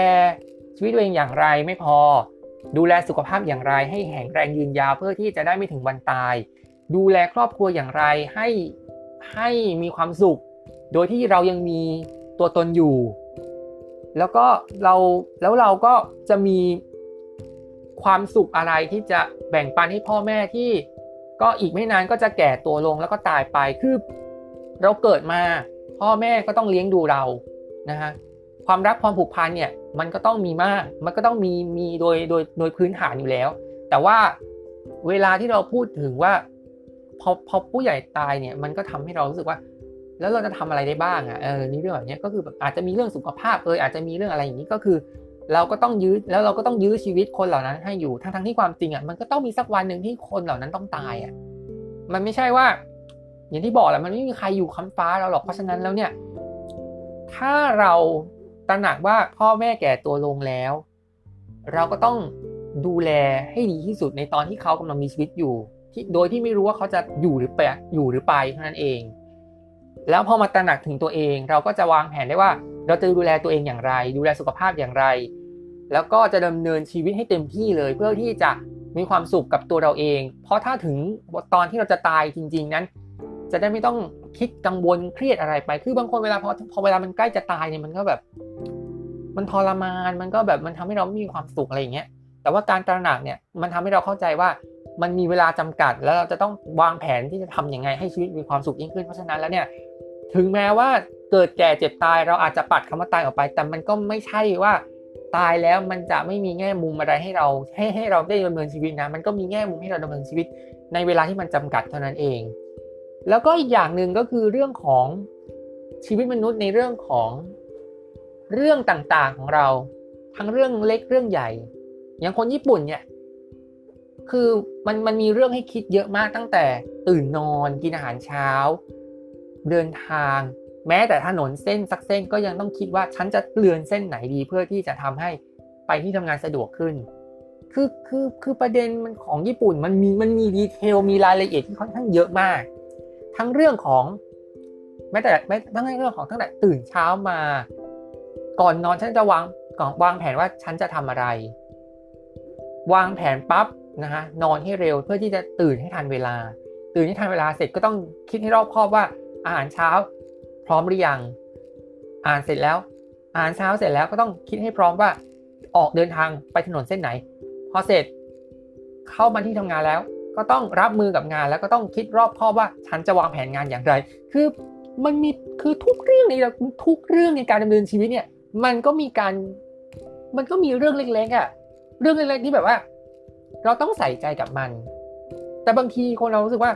ชีวิตตัวเองอย่างไรไม่พอ ดูแลสุขภาพอย่างไร ให้แข็งแรงยืนยาวเพื่อที่จะได้ไม่ถึงวันตาย ดูแลครอบครัวอย่างไรให้ให้มีความสุข โดยที่เรายังมีตัวตนอยู่ แล้วก็เราแล้วเราก็จะมีความสุขอะไรที่จะแบ่งปันให้พ่อแม่ที่ก็อีกไม่นานก็จะแก่ตัวลงแล้วก็ตายไปคือเราเกิดมา พ่อแม่ก็ต้องเลี้ยงดูเรานะฮะความรักความผูกพันเนี่ยมันก็ต้องมีมาก มันก็ต้องมีมีโดยโดยโดยพื้นฐานอยู่แล้ว แต่ว่าเวลาที่เราพูดถึงว่าพอพอผู้ใหญ่ตายเนี่ยมันก็ทำให้เรารู้สึกว่า แล้วเราจะทำอะไรได้บ้างอะเออนี่เรื่องแบบนี้ก็คือแบบอาจจะมีเรื่องสุขภาพเอออาจจะมีเรื่องอะไรอย่างนี้ก็คือ เราก็ต้องยื้อแล้วเราก็ต้องยื้อชีวิตคนเหล่านั้นให้อยู่ทั้งทั้งที่ความจริงอะมันก็ต้องมีสักวันหนึ่งที่คนเหล่านั้นต้องตายอะมันไม่ใช่ว่า อย่างที่บอกแหละมันไม่มีใครอยู่ค้ำฟ้าเราหรอกเพราะฉะนั้นแล้วเนี่ย ถ้าเราตระหนักว่าพ่อแม่แก่ตัวลงแล้ว เราก็ต้องดูแลให้ดีที่สุดในตอนที่เขากำลังมีชีวิตอยู่ที่โดยที่ไม่รู้ว่าเขาจะอยู่หรือไปอยู่หรือไปเท่านั้นเอง แล้วพอมาตระหนักถึงตัวเอง เราก็จะวางแผนได้ว่า เราจะดูแลตัวเองอย่างไร ดูแลสุขภาพอย่างไร แล้วก็จะดำเนินชีวิตให้เต็มที่เลย เพื่อที่จะมีความสุขกับตัวเราเอง เพราะถ้าถึงตอนที่เราจะตายจริง ๆ นั้น จะได้ไม่ต้องคิดกังวลเครียดอะไรไป คือบางคนเวลาพอพอเวลามันใกล้จะตายเนี่ยมันก็แบบ มันทรมาน มันก็แบบมันทำให้เราไม่มีความสุขอะไรอย่างเงี้ย แต่ว่าการตระหนักเนี่ยมันทำให้เราเข้าใจว่า มันมีเวลาจำกัด แล้วเราจะต้องวางแผนที่จะทํำยังไงให้ชีวิตมีความสุขยิ่งขึ้นเพราะฉะนั้นแล้วเนี่ยถึงแม้ว่าเกิดแก่เจ็บตายเราอาจจะปัดคำว่าตายออกไป แต่มันก็ไม่ใช่ว่าตายแล้วมันจะไม่มีแง่มุมอะไรให้เราให้ให้เราได้ดำเนินชีวิตนะมันก็มีแง่มุมให้เราดำเนินชีวิตในเวลาที่มันจำกัดเท่านั้นเอง แล้วก็อีกอย่างหนึ่งก็คือเรื่องของชีวิตมนุษย์ในเรื่องของเรื่องต่างๆของเรา ทั้งเรื่องเล็กเรื่องใหญ่ อย่างคนญี่ปุ่นเนี่ย คือมันมันมีเรื่องให้คิดเยอะมากตั้งแต่ตื่นนอนกินอาหารเช้า เดินทาง แม้แต่ถนนเส้นสักเส้นก็ยังต้องคิดว่าฉันจะเลือนเส้นไหนดีเพื่อที่จะทำให้ไปที่ทำงานสะดวกขึ้น คือคือคือประเด็นมันของญี่ปุ่นมันมีมันมีดีเทลมีรายละเอียดที่ค่อนข้างเยอะมาก ทั้งเรื่องของแม้แต่แม้ทั้งเรื่องของตั้งแต่ตื่นเช้ามา ก่อนนอนฉันจะวางก่อนวางแผนว่าฉันจะทำอะไร วางแผนปั๊บ นะฮะนอนให้เร็วเพื่อที่จะตื่นให้ทันเวลา ตื่นให้ทันเวลาเสร็จก็ต้องคิดให้รอบคอบว่าอาหารเช้าพร้อมหรือยัง อ่านเสร็จแล้วอ่านเช้าเสร็จแล้วก็ต้องคิดให้พร้อมว่าออกเดินทางไปถนนเส้นไหน พอเสร็จเข้ามาที่ทำงานแล้ว ก็ต้องรับมือกับงานแล้วก็ต้องคิดรอบคอบว่าฉันจะวางแผนงานอย่างไร คือมันมีคือทุกเรื่องในทุกเรื่องในการดำเนินชีวิตเนี่ย มันก็มีการมันก็มีเรื่องเล็กๆอะ่ะเรื่องเล็กๆที่แบบว่า เราต้องใส่ใจกับมัน แต่บางทีคนเรารู้สึกว่า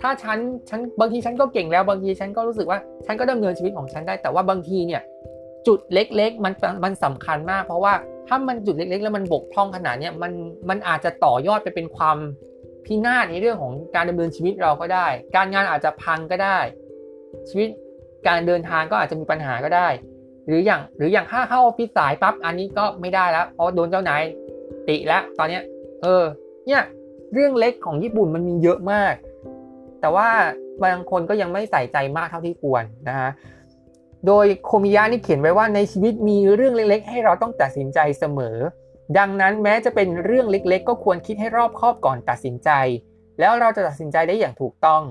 ถ้าฉันฉันบางทีฉันก็เก่งแล้วบางทีฉันก็รู้สึกว่า ฉันก็ดำเนินชีวิตของฉันได้ แต่ว่าบางทีเนี่ย จุดเล็กๆ มันมันสำคัญมาก เพราะว่าถ้ามันจุดเล็ก ๆ แล้วมันบกพร่องขนาดนี้มันมันอาจจะต่อยอดไปเป็นความพินาศในเรื่องของการดำเนินชีวิตเราก็ได้ การงานอาจจะพังก็ได้ ชีวิตการเดินทางก็อาจจะมีปัญหาก็ได้ หรืออย่างหรืออย่างถ้าเข้าออฟฟิศสายปั๊บอันนี้ก็ไม่ได้แล้วเพราะโดนเจ้านาย ติแล้วตอนเนี้ย เออ เนี่ยเรื่องเล็กของญี่ปุ่นมันมีเยอะมาก แต่ว่าบางคนก็ยังไม่ใส่ใจมากเท่าที่ควรนะฮะโดยโคมิยะนี่เขียนไว้ว่าในชีวิตมีเรื่องเล็ก ๆ ให้เราต้องตัดสินใจเสมอ ดังนั้นแม้จะเป็นเรื่องเล็กๆ ก็ควรคิดให้รอบคอบก่อนตัดสินใจ แล้วเราจะตัดสินใจได้อย่างถูกต้อง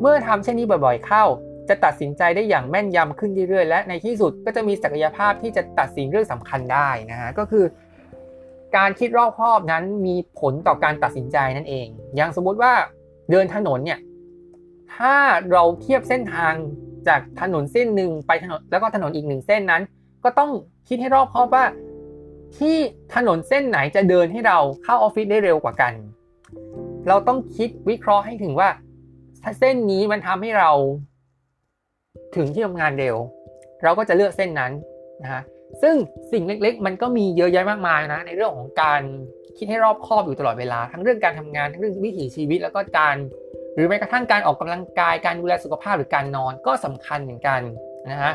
เมื่อทำเช่นนี้บ่อยๆเข้า จะตัดสินใจได้อย่างแม่นยำขึ้นเรื่อยๆและในที่สุดก็จะมีศักยภาพที่จะตัดสินเรื่องสำคัญได้นะฮะก็คือ การคิดรอบคอบนั้นมีผลต่อการตัดสินใจนั่นเอง อย่างสมมุติว่าเดินถนนเนี่ยถ้าเราเทียบเส้นทางจากถนนเส้นหนึ่งไปถนนแล้วก็ถนนอีกหนึ่งเส้นนั้น ก็ต้องคิดให้รอบคอบว่า ที่ถนนเส้นไหนจะเดินให้เราเข้าออฟฟิศได้เร็วกว่ากัน เราต้องคิดวิเคราะห์ให้ถึงว่า ถ้าเส้นนี้มันทำให้เรา ถึงที่ทำงานเร็ว เราก็จะเลือกเส้นนั้นนะฮะ ซึ่งสิ่งเล็กๆ มันก็มีเยอะแยะมากมายนะ ในเรื่องของการคิดให้รอบคอบอยู่ตลอดเวลา ทั้งเรื่องการทำงานทั้งเรื่องวิถีชีวิต แล้วก็การ หรือแม้กระทั่งการออกกำลังกายการดูแลสุขภาพหรือการนอนก็สำคัญเหมือนกันนะฮะ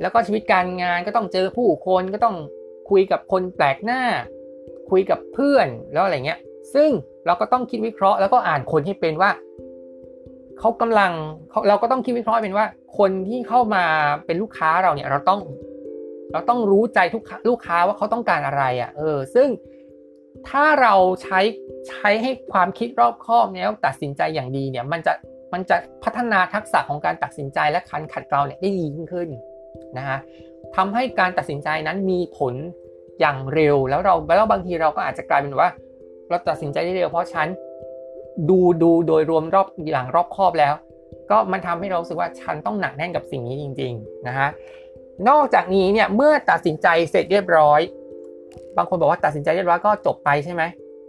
แล้วก็ชีวิตการงานก็ต้องเจอผู้คนก็ต้องคุยกับคนแปลกหน้า คุยกับเพื่อนแล้วอะไรเงี้ย ซึ่งเราก็ต้องคิดวิเคราะห์แล้วก็อ่านคนให้เป็นว่าเขากำลังเราก็ต้องคิดวิเคราะห์เป็นว่า คนที่เข้ามาเป็นลูกค้าเราเนี่ยเราต้อง เราต้องรู้ใจทุกลูกค้าว่าเขาต้องการอะไรอะ่ะเออซึ่งถ้าเราใช้ใช้ให้ความคิดรอบคอบเนี่ยตัดสินใจอย่างดีเนี่ยมันจะมันจะพัฒนาทักษะของการตัดสินใจและคันขัดเกลาเนี่ยได้ดียิ่งขึ้นนะฮะทำให้การตัดสินใจนั้นมีผลอย่างเร็วแล้วเราแล้วบางทีเราก็อาจจะกลายเป็นว่า เราตัดสินใจได้เร็วเพราะฉันดูดูโดยรวมรอบอย่างรอบคอบแล้ว ก็มันทำให้เราสึกว่าฉันต้องหนักแน่นกับสิ่งนี้จริง ๆ นะฮะ นอกจากนี้เนี่ยเมื่อตัดสินใจเสร็จเรียบร้อย บางคนบอกว่าตัดสินใจเรียบร้อยก็จบไปใช่ไหม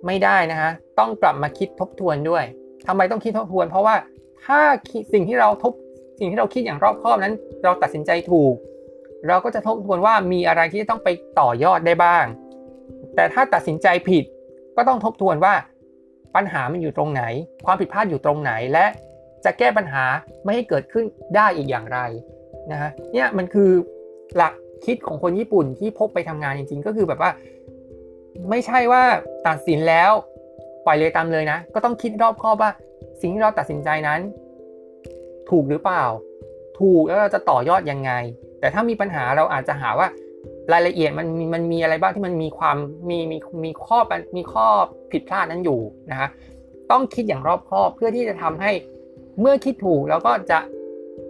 ไม่ได้นะฮะต้องกลับมาคิดทบทวนด้วยทำไมต้องคิดทบทวน เพราะว่าถ้าสิ่งที่เราทบสิ่งที่เราคิดอย่างรอบคอบนั้น เราตัดสินใจถูก เราก็จะทบทวนว่ามีอะไรที่ต้องไปต่อยอดได้บ้าง แต่ถ้าตัดสินใจผิดก็ต้องทบทวนว่าปัญหามันอยู่ตรงไหน ความผิดพลาดอยู่ตรงไหนและจะแก้ปัญหาไม่ให้เกิดขึ้นได้อีกอย่างไรนะฮะเนี่ยมันคือ หลักคิดของคนญี่ปุ่นที่พกไปทำงานจริง ๆ ก็คือแบบว่า ไม่ใช่ว่าตัดสินแล้วปล่อยเลยตามเลยนะ ก็ต้องคิดรอบคอบว่า สิ่งที่เราตัดสินใจนั้น ถูกหรือเปล่า ถูกแล้วเราจะต่อยอดยังไง แต่ถ้ามีปัญหาเราอาจจะหาว่ารายละเอียดมันมีมันมีอะไรบ้างที่มันมีความมีมีมีข้อมีข้อผิดพลาดนั้นอยู่นะฮะต้องคิดอย่างรอบคอบเพื่อที่จะทำให้เมื่อคิดถูกแล้วก็จะ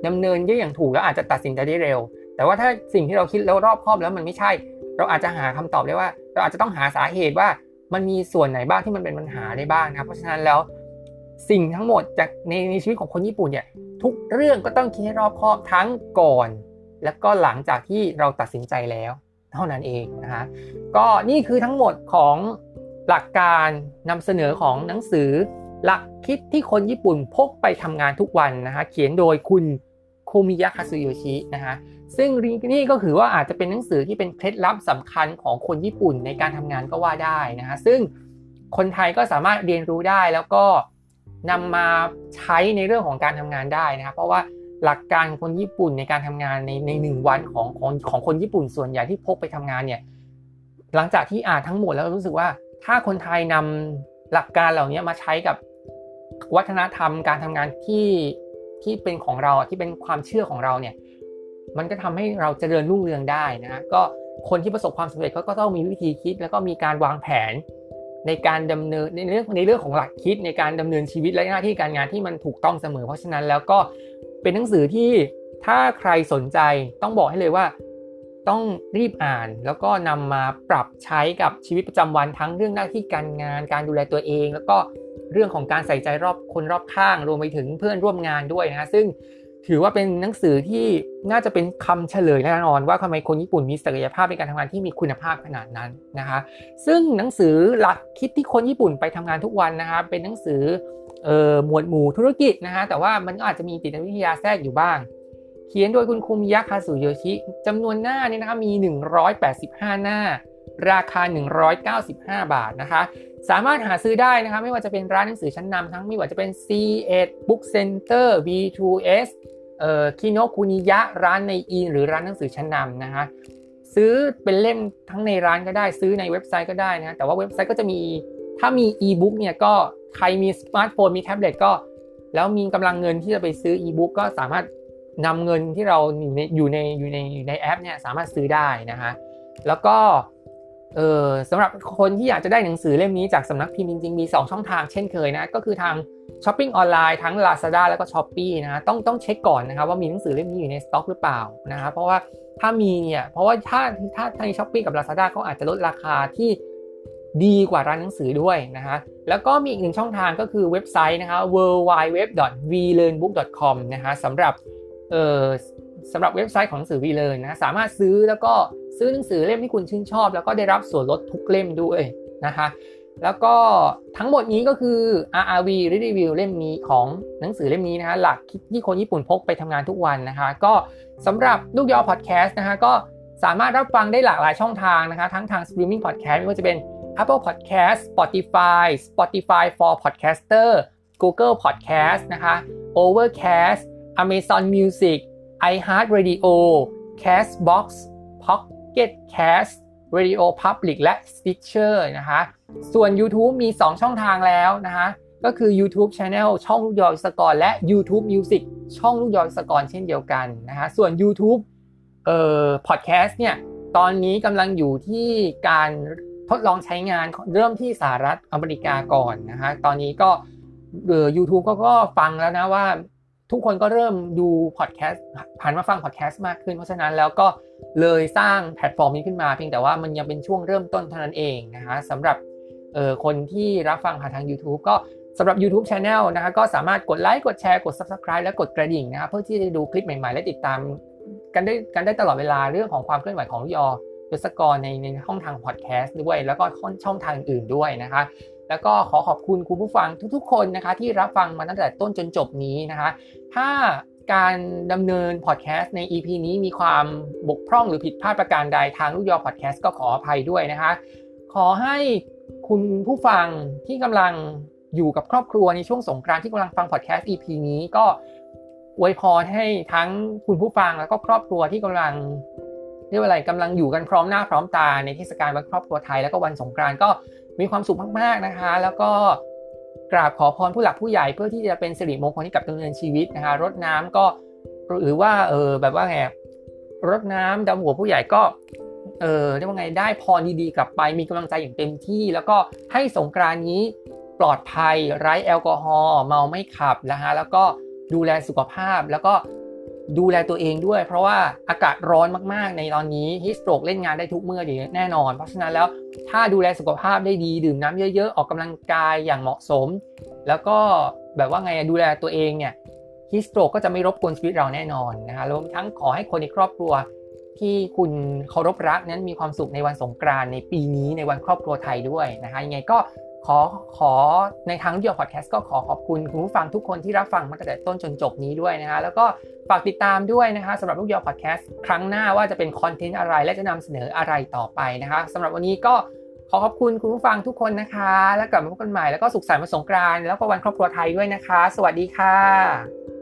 ดำเนินได้อย่างถูกแล้วอาจจะตัดสินใจได้เร็ว แต่ว่าถ้าสิ่งที่เราคิดแล้วรอบคอบแล้วมันไม่ใช่ เราอาจจะหาคำตอบได้ว่า เราอาจจะต้องหาสาเหตุว่ามันมีส่วนไหนบ้างที่มันเป็นปัญหาได้บ้างนะเพราะฉะนั้นแล้วสิ่งทั้งหมดจากในในชีวิตของคนญี่ปุ่นเนี่ยทุกเรื่องก็ต้องคิดให้รอบคอบทั้งก่อน และก็หลังจากที่เราตัดสินใจแล้ว เท่านั้นเองนะฮะก็นี่คือทั้งหมดของหลักการนำเสนอของหนังสือ หลักคิดที่คนญี่ปุ่นพกไปทำงานทุกวันนะฮะเขียนโดยคุณ โคมิยะคาซุโยชินะฮะซึ่งนี่ก็คือว่าอาจจะเป็นหนังสือที่เป็นเคล็ดลับสำคัญของคนญี่ปุ่นในการทำงานก็ว่าได้นะฮะซึ่งคนไทยก็สามารถเรียนรู้ได้แล้วก็นำมาใช้ในเรื่องของการทำงานได้นะครับเพราะว่าหลักการคนญี่ปุ่นในการทำงานในในหนึ่งวันของของของคนญี่ปุ่นส่วนใหญ่ที่พกไปทำงานเนี่ยหลังจากที่อ่านทั้งหมดแล้วรู้สึกว่าถ้าคนไทยนำหลักการเหล่านี้มาใช้กับวัฒนธรรมการทำงานที่ ที่เป็นของเราที่เป็นความเชื่อของเราเนี่ยมันก็ทำให้เราเจริญรุ่งเรืองได้นะก็คนที่ประสบความสำเร็จเขาก็ต้องมีวิธีคิด แล้วก็มีการวางแผนในการดำเนินในเรื่องในเรื่องของหลักคิดในการดำเนินชีวิตและหน้าที่การงานที่มันถูกต้องเสมอ เพราะฉะนั้นแล้วก็เป็นหนังสือที่ถ้าใครสนใจต้องบอกให้เลยว่าต้องรีบอ่านแล้วก็นำมาปรับใช้กับชีวิตประจำวันทั้งเรื่องหน้าที่การงาน การดูแลตัวเอง แล้วก็ เรื่องของการใส่ใจรอบคนรอบข้างรวมไปถึงเพื่อนร่วมงานด้วยนะซึ่งถือว่าเป็นหนังสือที่น่าจะเป็นคำเฉลยแน่นอนว่าทำไมคนญี่ปุ่นมีศักยภาพในการทำงานที่มีคุณภาพขนาดนั้นนะคะ ซึ่งหนังสือหลักคิดที่คนญี่ปุ่นไปทำงานทุกวันนะคะเป็นหนังสือเอ่อหมวดหมู่ธุรกิจนะคะแต่ว่ามันก็อาจจะมีจิตวิทยาแทรกอยู่บ้าง เขียนโดยคุณคุมิยะคาสุโยชิจำนวนหน้านี่นะคะมี 185 หน้า ราคา 195 บาทนะคะ สามารถหาซื้อได้นะคะไม่ว่าจะเป็นร้านหนังสือชั้นนำทั้งไม่ว่าจะเป็น SE-ED Book Center B2S เอ่อคิโนคุนิยะร้านนายอินทร์หรือร้านหนังสือชั้นนำนะคะซื้อเป็นเล่มทั้งในร้านก็ได้ซื้อในเว็บไซต์ก็ได้นะแต่ว่าเว็บไซต์ก็จะมีถ้ามีอีบุ๊กเนี่ยก็ใครมีสมาร์ทโฟนมีแท็บเล็ตก็ แล้วมีกำลังเงินที่จะไปซื้ออีบุ๊กก็สามารถนำเงินที่เราอยู่ในอยู่ในอยู่ในในแอปเนี่ยสามารถซื้อได้นะคะแล้วก็ เออสำหรับคนที่อยากจะได้หนังสือเล่มนี้จากสำนักพิมพ์จริงๆมี 2 ช่องทางเช่นเคยนะ ก็คือทางช้อปปิ้งออนไลน์ทั้ง Lazada แล้วก็ s h o p e e นะต้องต้องเช็คก่อนนะครับว่ามีหนังสือเล่มนี้อยู่ในสต็อกหรือเปล่านะครับเพราะว่าถ้ามีเนี่ยเพราะว่าถ้าถ้าใน Shopee กับ Lazada เขาอาจจะลดราคาที่ดีกว่าร้านหนังสือด้วยนะฮะแล้วก็มีอีกหนึ่งช่องทางก็คือเว็บไซต์นะคะ w w w v l e a r n b o o k c o m นะฮะสำหรับเอ่อ สำหรับเว็บไซต์ของหนังสือ v l e a r n นะสามารถซื้อแล้วก็ซื้อหนังสือเล่มที่คุณชื่นชอบ แล้วก็ได้รับส่วนลดทุกเล่มด้วยนะคะแล้วก็ทั้งหมดนี้ก็คือ RRV Review เล่มนี้ของหนังสือเล่มนี้นะคะหลักที่คนญี่ปุ่นพกไปทำงานทุกวันนะคะ ก็สำหรับลูกยอพอดแคสต์นะคะก็สามารถรับฟังได้หลากหลายช่องทางนะคะ ทั้งทาง streaming podcast ไม่ว่าจะเป็น Apple Podcast Spotify Spotify for Podcaster Google Podcast นะคะ Overcast Amazon Music iHeartRadio Castbox Pocket Cast Radio Public และ Stitcher นะคะ ส่วน YouTube มี 2 ช่องทางแล้วนะคะ ก็คือ YouTube Channel ช่องลูกยอยสกอรและ YouTube Music ช่องลูกยอยสกอรเช่นเดียวกันนะคะ ส่วน YouTube เอ่อ Podcast เนี่ย ตอนนี้กำลังอยู่ที่การทดลองใช้งานเริ่มที่สหรัฐอเมริกาก่อนนะคะ ตอนนี้ก็เอ่อ YouTube ก็ก็ฟังแล้วนะว่า ทุกคนก็เริ่มดูพอดแคสต์ผ่านมาฟังพอดแคสต์มากขึ้น เพราะฉะนั้นแล้วก็เลยสร้างแพลตฟอร์มนี้ขึ้นมาเพียงแต่ว่ามันยังเป็นช่วงเริ่มต้นเท่านั้นเองนะคะสำหรับคนที่รับฟังผ่านทาง YouTube ก็สำหรับ YouTube Channel นะคะก็สามารถกดไลค์กดแชร์กด Subscribe และกดกระดิ่งนะครับเพื่อที่จะดูคลิปใหม่ๆ และติดตามกันได้กันได้ตลอดเวลาเรื่องของความเคลื่อนไหวของยอยศกรในในช่องทางพอดแคสต์ด้วย แล้วก็ช่องทางอื่นด้วยนะคะแล้วก็ขอขอบคุณคุณผู้ฟังทุกๆ คนนะคะที่รับฟังมาตั้งแต่ต้นจนจบนี้นะคะ ถ้าการดำเนินพอดแคสต์ใน EP นี้มีความบกพร่องหรือผิดพลาดประการใดทางลูกยอพอดแคสต์ก็ขออภัยด้วยนะคะ ขอให้คุณผู้ฟังที่กำลังอยู่กับครอบครัวในช่วงสงกรานที่กำลังฟังพอดแคสต์ EP นี้ก็อวยพรให้ทั้งคุณผู้ฟังแล้วก็ครอบครัวที่กำลังเรียกว่าอะไรกำลังอยู่กันพร้อมหน้าพร้อมตาในเทศกาลวันครอบครัวไทยแล้วก็วันสงกรานต์ก็มีความสุขมากๆนะคะ แล้วก็ กราบขอพรผู้หลักผู้ใหญ่เพื่อที่จะเป็นสิริมงคลให้กับดำเนินชีวิตนะคะรดน้ำก็หรือว่าเออแบบว่าไงรดน้ำดำหัวผู้ใหญ่ก็เออเรียกว่าไงได้พรดีๆกลับไปมีกำลังใจอย่างเต็มที่ แล้วก็ให้สงกรานนี้ปลอดภัยไร้แอลกอฮอล์เมาไม่ขับนะคะแล้วก็ดูแลสุขภาพแล้วก็ ดูแลตัวเองด้วย เพราะว่าอากาศร้อนมากๆ ในตอนนี้ฮิสโตรกเล่นงานได้ทุกเมื่อดีแน่นอน เพราะฉะนั้นแล้วถ้าดูแลสุขภาพได้ดีดื่มน้ำเยอะๆ ออกกำลังกายอย่างเหมาะสม แล้วก็แบบว่าไงดูแลตัวเองเนี่ยฮิสโตรกก็จะไม่รบกวนชีวิตเราแน่นอนนะคะรวมทั้งขอให้คนในครอบครัวที่คุณเคารพรักนั้นมีความสุขในวันสงกรานต์ในปีนี้ในวันครอบครัวไทยด้วยนะคะยังไงก็ ขอขอในทางเดียวพอดแคสต์ก็ขอขอบคุณคุณผู้ฟังทุกคนที่รับฟังมาตั้งแต่ต้นจนจบนี้ด้วยนะคะแล้วก็ฝากติดตามด้วยนะคะสำหรับลูกยอพอดแคสต์ครั้งหน้าว่าจะเป็นคอนเทนต์อะไรและจะนำเสนออะไรต่อไปนะคะสำหรับวันนี้ก็ขอขอบคุณคุณผู้ฟังทุกคนนะคะ แล้วกลับมาพบกันใหม่แล้วก็สุขสันต์วันสงกรานต์แล้วก็วันครอบครัวไทยด้วยนะคะ สวัสดีค่ะ